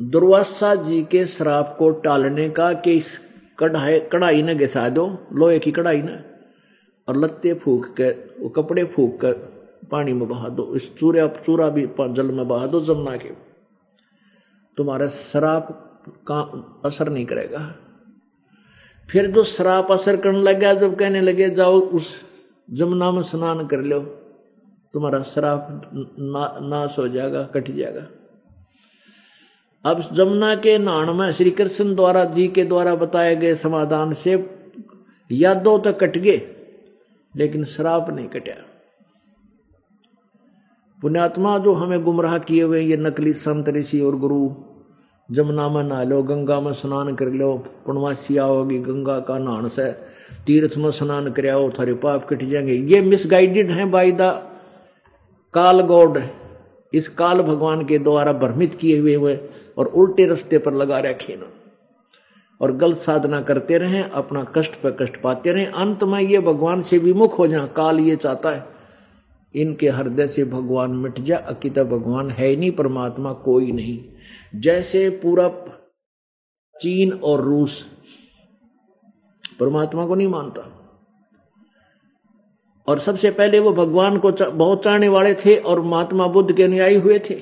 दुर्वासा जी के श्राप को टालने का कि इस कढ़ाई कढ़ाई ने घिसा दो, लोहे की कढ़ाई ने, और लत्ते फूक कर वो कपड़े फूक कर पानी में बहा दो, इस चूरे चूरा भी जल में बहा दो जमुना के। तुम्हारा शराब का असर नहीं करेगा। फिर जो शराब असर करने लगा जब कहने लगे, जाओ उस जमुना में स्नान कर लो। तुम्हारा श्राप ना, नाश हो जाएगा कट जाएगा। अब जमुना के नाण में श्री कृष्ण द्वारा जी के द्वारा बताए गए समाधान से यादों तो कट गए लेकिन श्राप नहीं कटा। पुण्यात्मा जो हमें गुमराह किए हुए ये नकली संत ऋषि और गुरु जमुना में नहा लो गंगा में स्नान कर लो पूर्णवासी आओगी गंगा का नहान से तीर्थ में स्नान कर आओ थारे पाप कट जाएँगे। ये मिसगाइडेड है बाई द काल गौड इस काल भगवान के द्वारा भ्रमित किए हुए हुए और उल्टे रास्ते पर लगा रखे ना और गलत साधना करते रहे, अपना कष्ट पर कष्ट पाते रहे। अंत में ये भगवान से विमुख हो जाए, काल ये चाहता है। इनके हृदय से भगवान मिट जा अकिता भगवान है नहीं, परमात्मा कोई नहीं। जैसे पूरब चीन और रूस, परमात्मा को नहीं मानता। और सबसे पहले वो भगवान को बहुत चाहने वाले थे और महात्मा बुद्ध के अनुयायी हुए थे।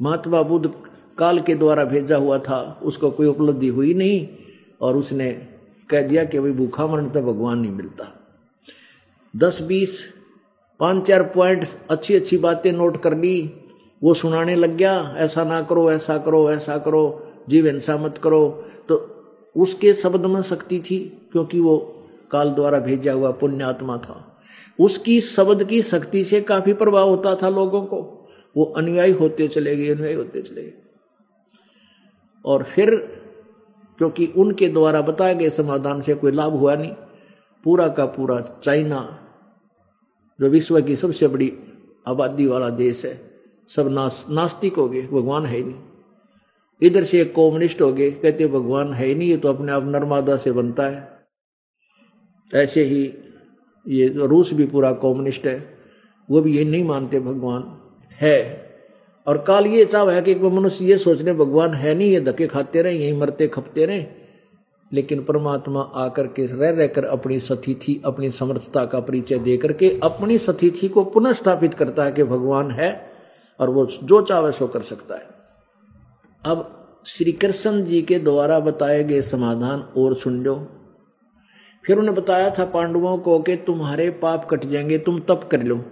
महात्मा बुद्ध काल के द्वारा भेजा हुआ था, उसको कोई उपलब्धि हुई नहीं और उसने कह दिया कि भाई भूखा मरण तो भगवान नहीं मिलता। दस बीस, पाँच चार पॉइंट अच्छी अच्छी बातें नोट कर ली, वो सुनाने लग गया, ऐसा ना करो, ऐसा करो ऐसा करो, जीव हिंसा मत करो। तो उसके शब्द में शक्ति थी, क्योंकि वो काल द्वारा भेजा हुआ पुण्यात्मा था। उसकी शब्द की शक्ति से काफ़ी प्रभाव होता था लोगों को। वो अनुयायी होते चले गए अनुयायी होते चले गए। और फिर क्योंकि उनके द्वारा बताए गए समाधान से कोई लाभ हुआ नहीं पूरा का पूरा चाइना जो विश्व की सबसे बड़ी आबादी वाला देश है सब नास, नास्तिक हो गए भगवान है नहीं। इधर से एक कम्युनिस्ट हो गए कहते भगवान ही नहीं ये तो अपने आप नर्मदा से बनता है। ऐसे ही ये रूस भी पूरा कम्युनिस्ट है, वो भी ये नहीं मानते भगवान है। और काल ये चाव है कि मनुष्य ये सोच रहे भगवान है नहीं, ये धक्के खाते रहे, यही मरते खपते रहे। लेकिन परमात्मा आकर के रह रहकर अपनी सतिथि अपनी समर्थता का परिचय दे करके अपनी सतिथि को पुनः स्थापित करता है कि भगवान है और वो जो चाहे सो कर सकता है। अब श्री कृष्ण जी के द्वारा बताए गए समाधान और सुन लो। फिर उन्हें बताया था पांडवों को कि तुम्हारे पाप कट जाएँगे, तुम तप कर लो।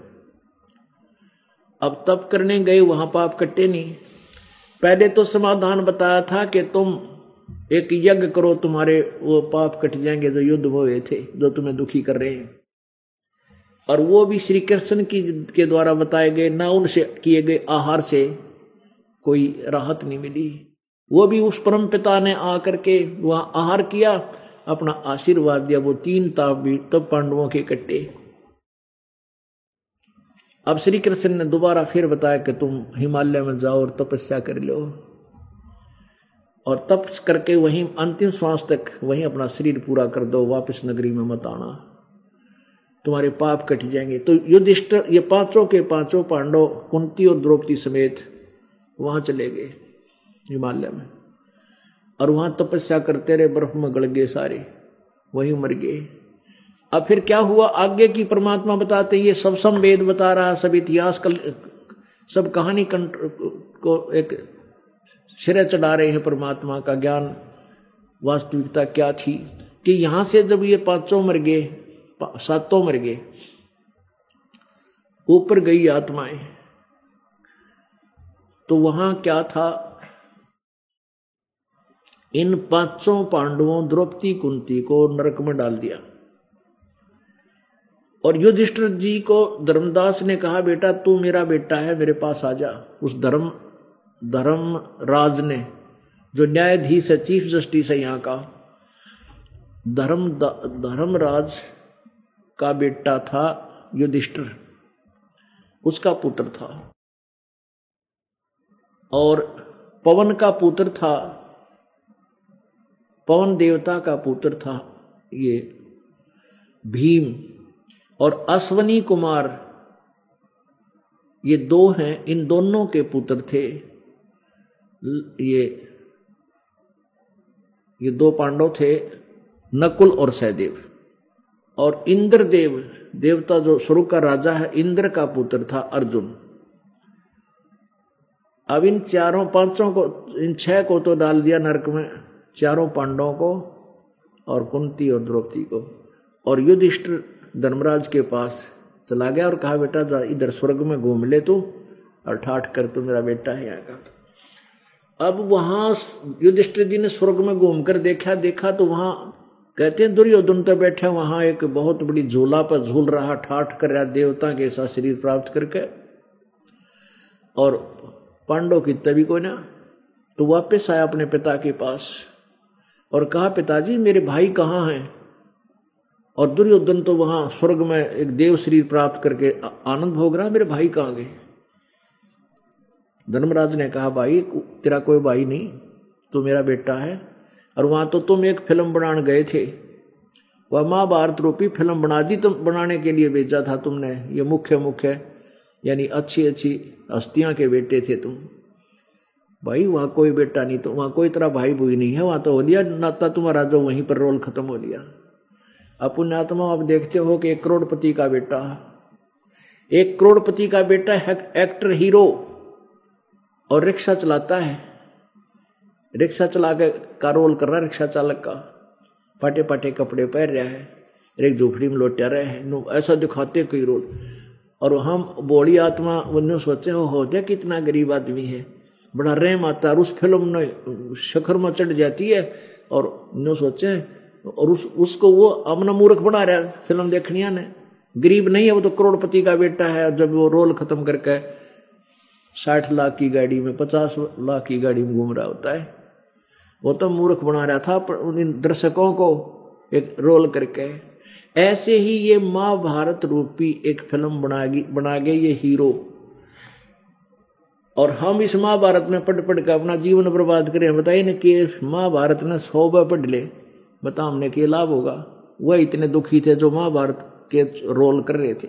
अब तप करने गए, वहाँ पाप कटे नहीं। पहले तो समाधान बताया था कि तुम एक यज्ञ करो, तुम्हारे वो पाप कट जाएँगे जो युद्ध हुए थे, जो तुम्हें दुखी कर रहे हैं। और वो भी श्री कृष्ण की के द्वारा बताए गए, ना उनसे किए गए आहार से कोई राहत नहीं मिली। वो भी उस परम पिता ने आकर के वहाँ आहार किया अपना आशीर्वाद दिया, वो तीन ताप भी तब पांडवों के कट्टे अब श्री कृष्ण ने दोबारा फिर बताया कि तुम हिमालय में जाओ और तपस्या कर लो। और तप करके वहीं अंतिम श्वास तक वहीं अपना शरीर पूरा कर दो, वापस नगरी में मत आना। तुम्हारे पाप कट जाएँगे। तो युधिष्ठ ये पाँचों के पाँचों पांडव कुंती और द्रौपदी समेत वहाँ चले गए हिमालय में। और वहाँ तपस्या करते रहे बर्फ़ में गड़ गए सारे, वही मर गए। अब फिर क्या हुआ? आगे की परमात्मा बताते ये सब संवेद बता रहा, सब इतिहास कल, सब कहानी को एक श्रेय चढ़ा रहे हैं परमात्मा का ज्ञान, वास्तविकता क्या थी? कि यहाँ से जब ये पाँचों मर गए सातों मर गए, ऊपर गई आत्माएँ। तो वहाँ क्या था? इन पाँचों पांडवों द्रौपदी कुंती को नरक में डाल दिया। और युधिष्ठिर जी को धर्मदास ने कहा, बेटा, तू मेरा बेटा है, मेरे पास आ जा। उस धर्म धर्म राज ने, जो न्यायाधीश है, चीफ जस्टिस है यहाँ का, धर्म धर्मराज का बेटा था युधिष्ठिर। उसका पुत्र था। और पवन का पुत्र था पवन देवता का पुत्र था ये? भीम और अश्वनी कुमार, ये दो हैं, इन दोनों के पुत्र थे। ये ये दो पांडव थे, नकुल और सहदेव। और इंद्रदेव, देवता जो स्वर्ग का राजा है, इंद्र का पुत्र था अर्जुन। अब इन चारों पाँचों को, इन छह को तो डाल दिया नरक में। चारों पांडवों को और कुंती और द्रौपदी को। और युधिष्ठिर धर्मराज के पास चला गया और कहा, बेटा इधर स्वर्ग में घूम ले तू। और ठाठ कर तू, मेरा बेटा है यहाँ अब वहाँ युधिष्ठिर जी ने स्वर्ग में घूम कर देखा देखा तो वहाँ कहते हैं, दुर्योधन तो बैठे वहाँ एक बहुत बड़ी झूला पर झूल रहा, ठाठ कर रहा देवता के ऐसा शरीर प्राप्त करके। और पांडव की तभी को ना तो वापस आया अपने पिता के पास। और कहा, पिताजी, मेरे भाई कहाँ हैं? और दुर्योधन तो वहाँ स्वर्ग में एक देव शरीर प्राप्त करके आनंद भोग रहा, मेरे भाई कहाँ गए? धर्मराज ने कहा, भाई तेरा कोई भाई नहीं तो मेरा बेटा है, और वहाँ तो तुम एक फ़िल्म बनाने गए थे। वह महाभारत रूपी फ़िल्म बना दी, तुम, बनाने के लिए भेजा था तुमने, ये मुख्य मुख्य यानी अच्छी अच्छी हस्तियाँ के बेटे थे तुम। भाई, वहाँ कोई बेटा नहीं तो वहाँ कोई तरह भाई भूई नहीं है, वहाँ तो हो लिया नाता तुम्हारा जो वहीं पर रोल खत्म हो लिया। अब पुण्यात्मा, आप देखते हो कि एक करोड़पति का बेटा एक करोड़पति का बेटा एक्टर हीरो और रिक्शा चलाता है। रिक्शा चला के का रोल कर रहा है, रिक्शा चालक का। पाटे पाटे कपड़े पहन रहा है एक झोपड़ी में लौटा रहे हैं। ऐसा दिखाते कई रोल। और हम बोली आत्मा उन्हें सोचे हो होते कितना गरीब आदमी है। बड़ा रेम आता है उस फ़िल्म ने शखर में चढ़ जाती है और नो सोचे, और उस, उसको वो अपना मूर्ख बना रहा है फ़िल्म देखनी ने। गरीब नहीं है वो तो करोड़पति का बेटा है जब वो रोल खत्म करके साठ लाख की गाड़ी में, पचास लाख की गाड़ी में घूम रहा होता है। वो तो मूर्ख बना रहा था, पर उन दर्शकों को एक रोल करके। ऐसे ही ये महाभारत रूपी एक फ़िल्म बना बना गए ये हीरो। और हम इस महाभारत में पढ़ पढ़ कर अपना जीवन बर्बाद करें। बताइए ना कि महाभारत ने सौ बार पढ़ ले। बता हमने क्या लाभ होगा? वह इतने दुखी थे जो महाभारत के रोल कर रहे थे।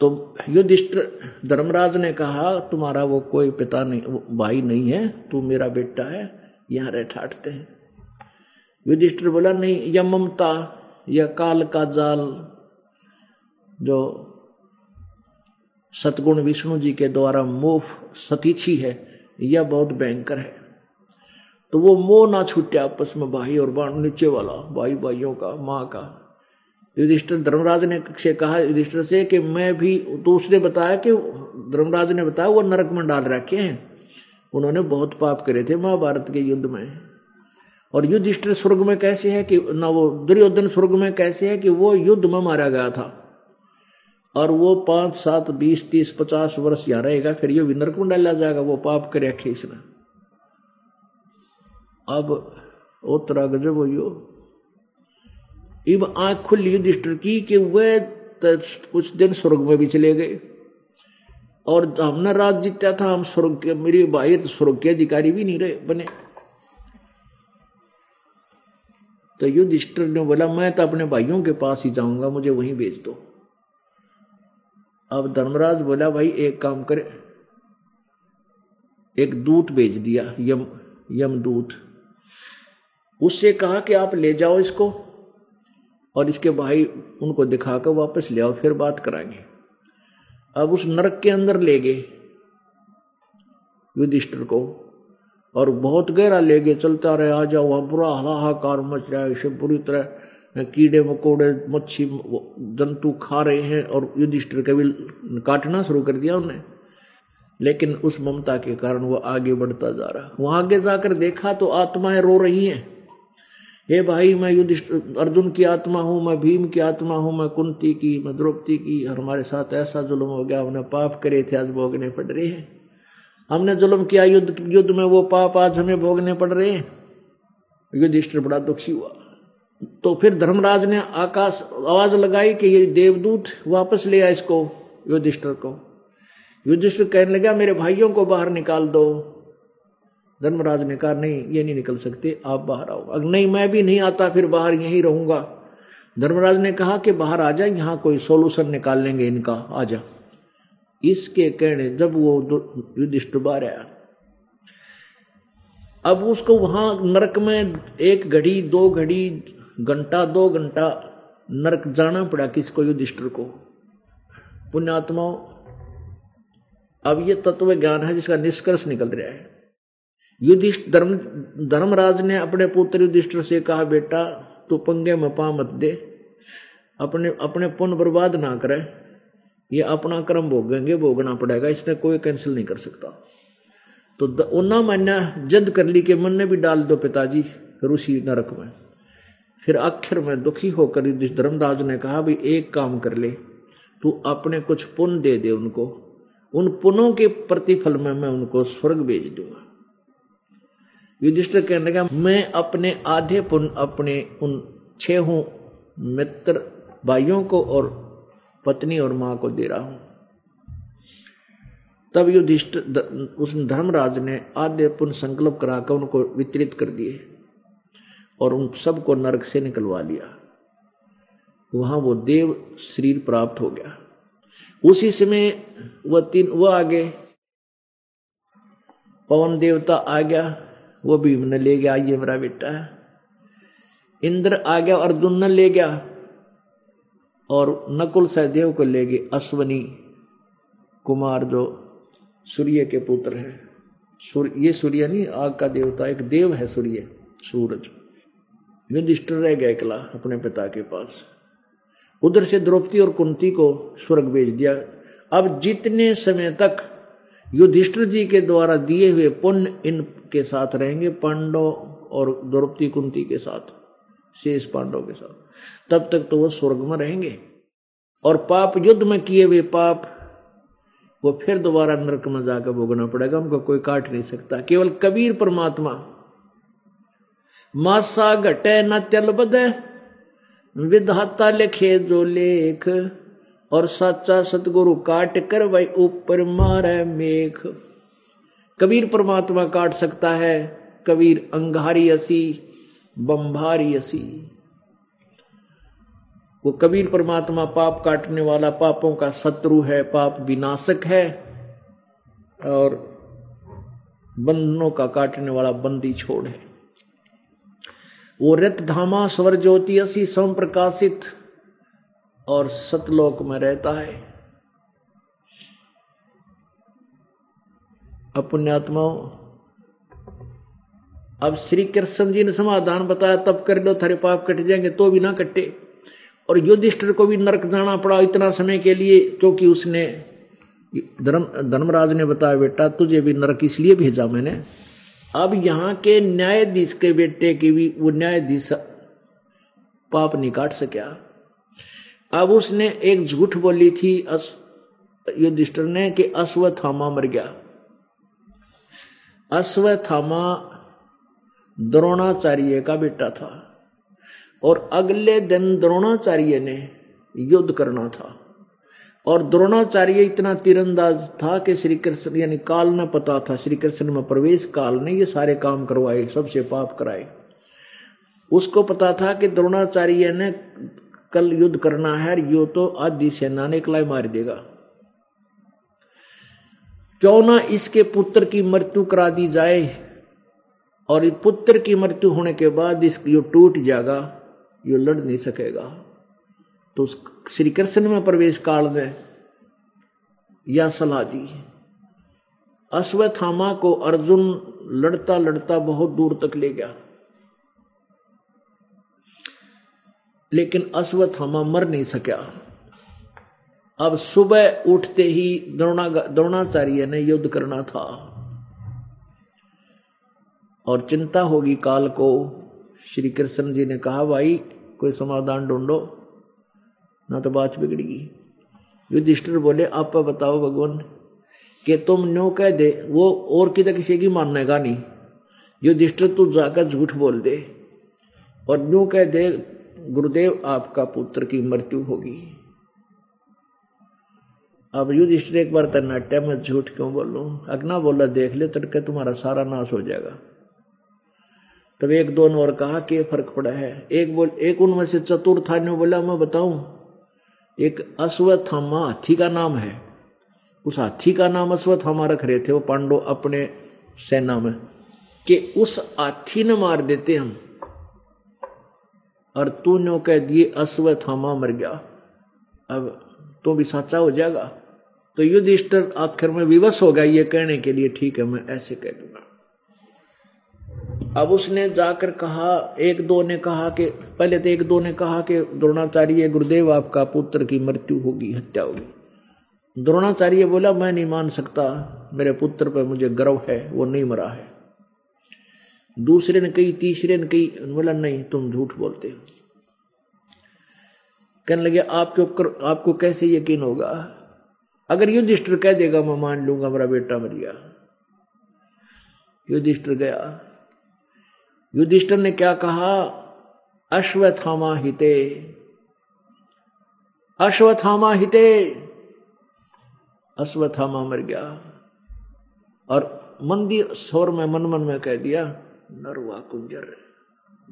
तो युधिष्ठिर धर्मराज ने कहा, तुम्हारा वो कोई पिता नहीं भाई नहीं है। तू मेरा बेटा है। यहाँ रह ठाटते हैं। युधिष्ठिर बोला, नहीं यह ममता यह काल का जाल जो सतगुण विष्णु जी के द्वारा मोह सतीछी है यह बहुत भयंकर है। तो वो मोह ना छूटे आपस में भाई और बाण, नीचे वाला, भाई भाइयों का, माँ का। युधिष्ठर, धर्मराज ने से कहा, युधिष्ठर से कि मैं भी तो उसने बताया कि, धर्मराज ने बताया, वो नरक में डाल रखे हैं। उन्होंने बहुत पाप करे थे महाभारत के युद्ध में। और युधिष्ठिर स्वर्ग में कैसे है कि, ना वो दुर्योधन स्वर्ग में कैसे है कि वो युद्ध में मारा गया था। और वो पाँच, सात, बीस, तीस, पचास वर्ष यहाँ रहेगा, फिर ये नरक में डाला जाएगा, वो पाप करे इसने। अब उत्तरा गजब हो इब आँख खुली युधिष्ठिर की कि वह कुछ दिन स्वर्ग में भी चले गए। और हमने राज जीता था, हम स्वर्ग के, मेरे भाई तो स्वर्ग के अधिकारी भी नहीं रहे, बने। तो युधिष्ठिर ने बोला, मैं तो अपने भाइयों के पास ही जाऊँगा, मुझे वहीं भेज दो। अब धर्मराज बोला, भाई, एक काम करे, एक दूत भेज दिया, यम यम दूत। उससे कहा कि आप ले जाओ इसको और इसके भाई उनको दिखाकर वापस ले आओ, फिर बात कराएँगे। अब उस नरक के अंदर ले गए युधिष्ठिर को और बहुत गहरा ले गए, चलता रहे, आ जाओ, वहाँ बुरा हाहाकार मच रहा है बुरी तरह कीड़े मकोड़े, मच्छी जंतु खा रहे हैं और युधिष्ठिर के भी काटना शुरू कर दिया उन्हें। लेकिन उस ममता के कारण वह आगे बढ़ता जा रहा। वहाँ आगे जाकर देखा तो आत्माएँ रो रही हैं। हे भाई, मैं युधिष्ठ अर्जुन की आत्मा हूँ, मैं भीम की आत्मा हूँ, मैं कुंती की, मैं द्रौपदी की हमारे साथ ऐसा जुल्म हो गया, हमने पाप करे थे, आज भोगने पड़ रहे हैं। हमने जुल्म किया, युद्ध युद्ध में वो पाप आज हमें भोगने पड़ रहे हैं। युधिष्ठिर बड़ा दुखी हुआ। तो फिर धर्मराज ने आकाश, आवाज़ लगाई कि ये देवदूत वापस ले आया इसको, युधिष्ठिर को। युधिष्ठिर कहने लगा, मेरे भाइयों को बाहर निकाल दो। धर्मराज ने कहा, नहीं, ये नहीं निकल सकते, आप बाहर आओ। अगर नहीं, मैं भी नहीं आता, फिर बाहर यहीं रहूँगा। धर्मराज ने कहा कि बाहर आ जाए यहाँ कोई सोल्यूशन निकाल लेंगे इनका, आ जा। इसके कहने, जब वो युधिष्ठिर बाहर आया। अब उसको वहाँ नरक में एक घड़ी, दो घड़ी घंटा, दो घंटा नरक जाना पड़ा किसको युधिष्ठिर को। पुण्यात्माओं अब ये तत्व ज्ञान है जिसका निष्कर्ष निकल रहा है। युधिष्ठ, धर्म, धर्मराज ने अपने पुत्र युधिष्ठिर से कहा, बेटा, तू पंगे में पा मत दे। अपने अपने पुण्य बर्बाद ना करे। ये अपना कर्म भोगेंगे, भोगना पड़ेगा इसने कोई कैंसिल नहीं कर सकता। तो उन्ना मान्या जद कर ली के मन ने भी डाल दो पिताजी उसी नरक में। फिर आखिर में दुखी होकर जिस धर्मराज ने कहा, भी एक काम कर ले, तू अपने कुछ पुण्य दे दे उनको। उन पुनों के प्रतिफल में मैं उनको स्वर्ग भेज दूँगा। युधिष्ठिर कहने लगा, मैं अपने आधे पुण्य अपने उन छह मित्र भाइयों को और पत्नी और माँ को दे रहा हूँ। तब युधिष्ठ उस धर्मराज ने आधे पुण्य संकल्प कराकर उनको वितरित कर दिए। और उन सबको नरक से निकलवा लिया। वहाँ वो देव शरीर प्राप्त हो गया। उसी समय वह तीन, वह आ गए पवन देवता आ गया। वो भीम ने ले गया ये मेरा बेटा। है इंद्र आ गया अर्जुन ने ले गया। और नकुल सहदेव को ले गए, अश्वनी कुमार जो सूर्य के पुत्र हैं। सूर्य, ये सूर्य नहीं, आग का देवता, एक देव है सूर्य, सूरज। युधिष्ठिर रह गया अकेला अपने पिता के पास। उधर से द्रौपदी और कुंती को स्वर्ग भेज दिया। अब जितने समय तक युधिष्ठिर जी के द्वारा दिए हुए पुण्य इनके साथ रहेंगे, पांडव और द्रौपदी कुंती के साथ, शेष पांडव के साथ, तब तक तो वो स्वर्ग में रहेंगे। और पाप युद्ध में किए हुए पाप, वो फिर दोबारा नरक में जाकर भोगना पड़ेगा। उनको कोई काट नहीं सकता। केवल कबीर परमात्मा मासा घटे न चल बदे। विधाता लिखे जो लेख, और साचा सतगुरु काट कर भाई ऊपर मारे मेघ कबीर परमात्मा काट सकता है, कबीर अंगारी असी बम्भारी असी। वो कबीर परमात्मा पाप काटने वाला पापों का शत्रु है, पाप विनाशक है, और बंधनों का काटने वाला बंदी छोड़ है। वो रत धामा स्वर ज्योति स्वयं प्रकाशित और सतलोक में रहता है। अपुण्यात्माओं अब श्री कृष्ण जी ने समाधान बताया, तब कर लो, थारे पाप कट जाएँगे तो भी ना कटे। और युधिष्ठिर को भी नरक जाना पड़ा इतना समय के लिए, क्योंकि उसने धर्म, धर्मराज ने बताया, बेटा, तुझे भी नरक इसलिए भेजा मैंने अब यहाँ के न्यायाधीश के बेटे की भी वो न्यायाधीश पाप नहीं काट सका। अब उसने एक झूठ बोली थी युधिष्ठिर ने कि अश्वत्थामा मर गया। अश्वत्थामा द्रोणाचार्य का बेटा था और अगले दिन द्रोणाचार्य ने युद्ध करना था। और द्रोणाचार्य इतना तीरंदाज था कि श्री कृष्ण, यानी काल न पता था, श्री कृष्ण में प्रवेश काल ने ये सारे काम करवाए, सबसे पाप कराए। उसको पता था कि द्रोणाचार्य ने कल युद्ध करना है यो तो आदि सेना ने कलाई मार देगा। क्यों ना इसके पुत्र की मृत्यु करा दी जाए, और पुत्र की मृत्यु होने के बाद इस यो टूट जाएगा, यो लड़ नहीं सकेगा। तो श्री कृष्ण में प्रवेश काल में यह सलाह दी अश्वत्थामा को अर्जुन लड़ता लड़ता बहुत दूर तक ले गया। लेकिन अश्वत्थामा मर नहीं सका। अब सुबह उठते ही द्रोणा द्रोणाचार्य ने युद्ध करना था। और चिंता होगी काल को, श्री कृष्ण जी ने कहा, भाई, कोई समाधान ढूंढो। ना तो बात बिगड़ेगी युधिष्ठिर बोले, आप बताओ भगवान, कि तुम न्यो कह दे, वो और किधर किसी की मानने का नहीं युधिष्ठिर, तू जाकर झूठ बोल दे और न्यू कह दे, गुरुदेव, आपका पुत्र की मृत्यु होगी। अब युधिष्ठिर एक बार तरनाट्य में झूठ क्यों बोलू? अग्ना बोला, देख ले तड़के तुम्हारा सारा नाश हो जाएगा। तब एक दोनों और कहा, कि फ़र्क पड़ा है? एक बोल, एक उनमें से चतुर्था ने बोला, मैं बताऊँ एक अश्वत्थामा हाथी का नाम है। उस हाथी का नाम अश्वत्थामा रख रहे थे वो पांडव अपने सेना में, कि उस हाथी ने मार देते हम। और तू नो कह दिए, अश्वत्थामा मर गया। अब तो भी साचा हो जाएगा। तो युधिष्ठिर आखिर में विवश हो गया ये कहने के लिए, ठीक है, मैं ऐसे कह दूँगा। अब उसने जाकर कहा, एक दो ने कहा कि, पहले तो एक दो ने कहा कि, द्रोणाचार्य, गुरुदेव आपका पुत्र की मृत्यु होगी, हत्या होगी। द्रोणाचार्य बोला, मैं नहीं मान सकता, मेरे पुत्र पर मुझे गर्व है, वो नहीं मरा है। दूसरे ने कही, तीसरे ने कही, बोला, नहीं, तुम झूठ बोलते हो। कहने लगे, आपके ऊपर, आपको कैसे यकीन होगा? अगर युधिष्ठिर कह देगा, मैं मान लूँगा, मेरा बेटा मर गया। युधिष्ठिर गया। युधिष्ठिर ने क्या कहा? अश्वथामा हिते। अश्वथामा हिते। अश्वथामा मर गया। और मंदी स्वर में, मन मन में कह दिया, नरवा कुंजर,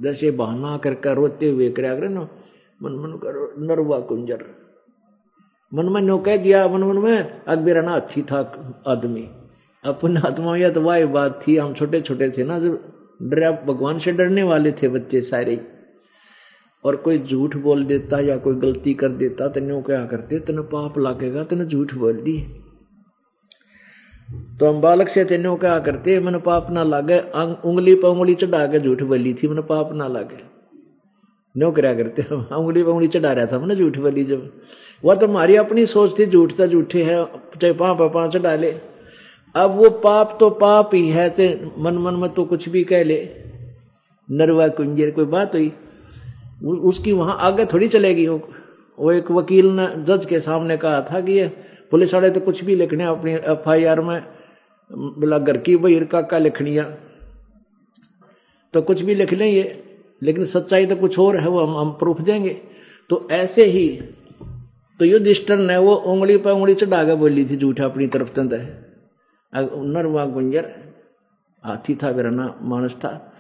जैसे बहाना करके रोते हुए कर ना, मन मन करो नरवा कुंजर। मन में नो कह दिया, मन मन में अकबेरा ना अच्छी था आदमी। अपने आत्मा या तो वाह बात थी, हम छोटे छोटे थे ना, जब डरा भगवान से डरने वाले थे बच्चे सारे। और कोई झूठ बोल देता या कोई गलती कर देता तो न्यू क्या करते? तेन पाप लागेगा तेन झूठ बोल दी। तो हम बालक से न्यू क्या करते? मन पाप ना लागे उंगली पर उंगली चढ़ा के झूठ बोली थी, मन पाप ना लागे। न्यो क्या करते? उंगली पर उंगली चढ़ा रहा था, मैंने झूठ बोली जब। वह तो हमारी अपनी सोच थी, झूठ था झूठे है, चाहे पाँ पाँ चढ़ा ले। अब वो पाप तो पाप ही है ते मन मन में तो कुछ भी कह ले। नरवा कुंजर, कोई बात हुई? उसकी वहाँ आगे थोड़ी चलेगी वो। एक वकील ने जज के सामने कहा था कि ये पुलिस वाले तो कुछ भी लिखने अपनी एफ़ आई आर में, बोला, घर की बहिर का लिखनिया तो कुछ भी लिख लें ये, लेकिन सच्चाई तो कुछ और है, वो हम हम प्रूफ देंगे। तो ऐसे ही तो युधिष्ठर ने वो उंगली पर उंगली चढ़ा के बोली थी, झूठा अपनी तरफ़ तंद। नरवा गुंजर, हाथी था मेरा ना, मानस था।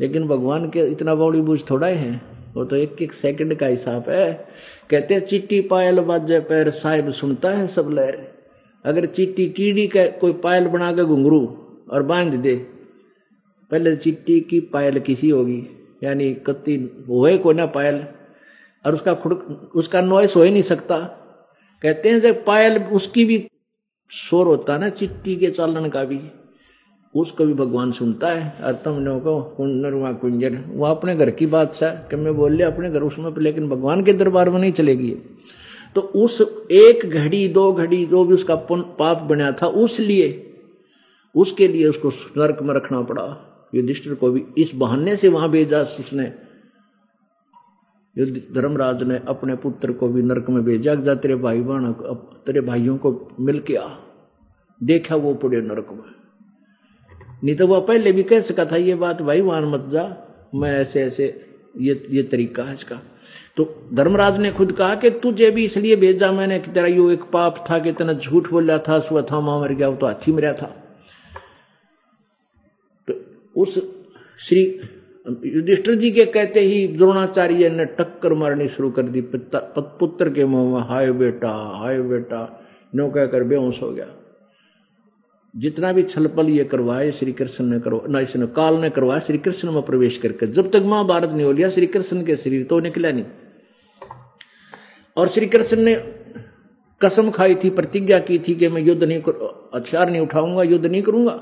लेकिन भगवान के इतना बौड़ी बूझ थोड़ा ही है। वो तो एक एक सेकंड का हिसाब है। कहते हैं, चिट्टी पायल बाजे पैर, साहिब सुनता है सब लहर। अगर चिट्टी कीड़ी का कोई पायल बना के घुंघरू और बाँध दे, पहले चिट्टी की पायल किसी होगी? यानी कत्ती होए को ना पायल। और उसका खुद उसका नॉइस हो ही नहीं सकता। कहते हैं, जब पायल उसकी भी शोर होता है ना चिट्टी के चालन का भी। उसको भी भगवान सुनता है। और तुमने को कुंजर वहाँ कुंजर वो अपने घर की बात सा, कि मैं बोल लिया अपने घर उसमें, लेकिन भगवान के दरबार में नहीं चलेगी। तो उस एक घड़ी, दो घड़ी, जो भी उसका पाप बना था उस लिए उसके लिए उसको नरक में रखना पड़ा। युधिष्ठिर को भी इस बहाने से वहाँ भेजा उसने। धर्मराज ने अपने पुत्र को भी नरक में भेजा जा तेरे भाई बहन तेरे भाइयों को मिल के आ। देखा वो पड़े नरक में। नहीं तो वह पहले भी कह सका था, ये बात भाई वहाँ मत जा, मैं ऐसे ऐसे, ये ये तरीका है इसका। तो धर्मराज ने खुद कहा कि तुझे भी इसलिए भेजा मैंने कि तेरा यो एक पाप था कि तेना झूठ बोल था सुबह था, माँ मर गया, वो तो हाथी मरा था। तो उस श्री युधिष्ठिर जी के कहते ही द्रोणाचार्य ने टक्कर मारनी शुरू कर दी पुत्र के मुँह में, हाय बेटा हाय बेटा। नो कहकर बेहोश हो गया। जितना भी छलपल ये करवाए श्री कृष्ण ने करवा, ना, इसने काल ने करवाया श्री कृष्ण में प्रवेश करके, जब तक महाभारत नहीं हो लिया श्री कृष्ण के शरीर तो निकला नहीं। और श्री कृष्ण ने कसम खाई थी, प्रतिज्ञा की थी कि मैं युद्ध नहीं कर, हथियार नहीं उठाऊँगा, युद्ध नहीं करूँगा।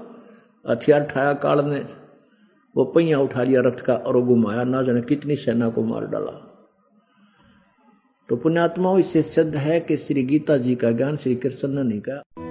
हथियार उठाया काल ने वो पहिया उठा लिया रथ का और घुमाया, ना जाने कितनी सेना को मार डाला। तो पुण्यात्माओं, इससे सिद्ध है कि श्री गीता जी का ज्ञान श्री कृष्ण ने नहीं कहा।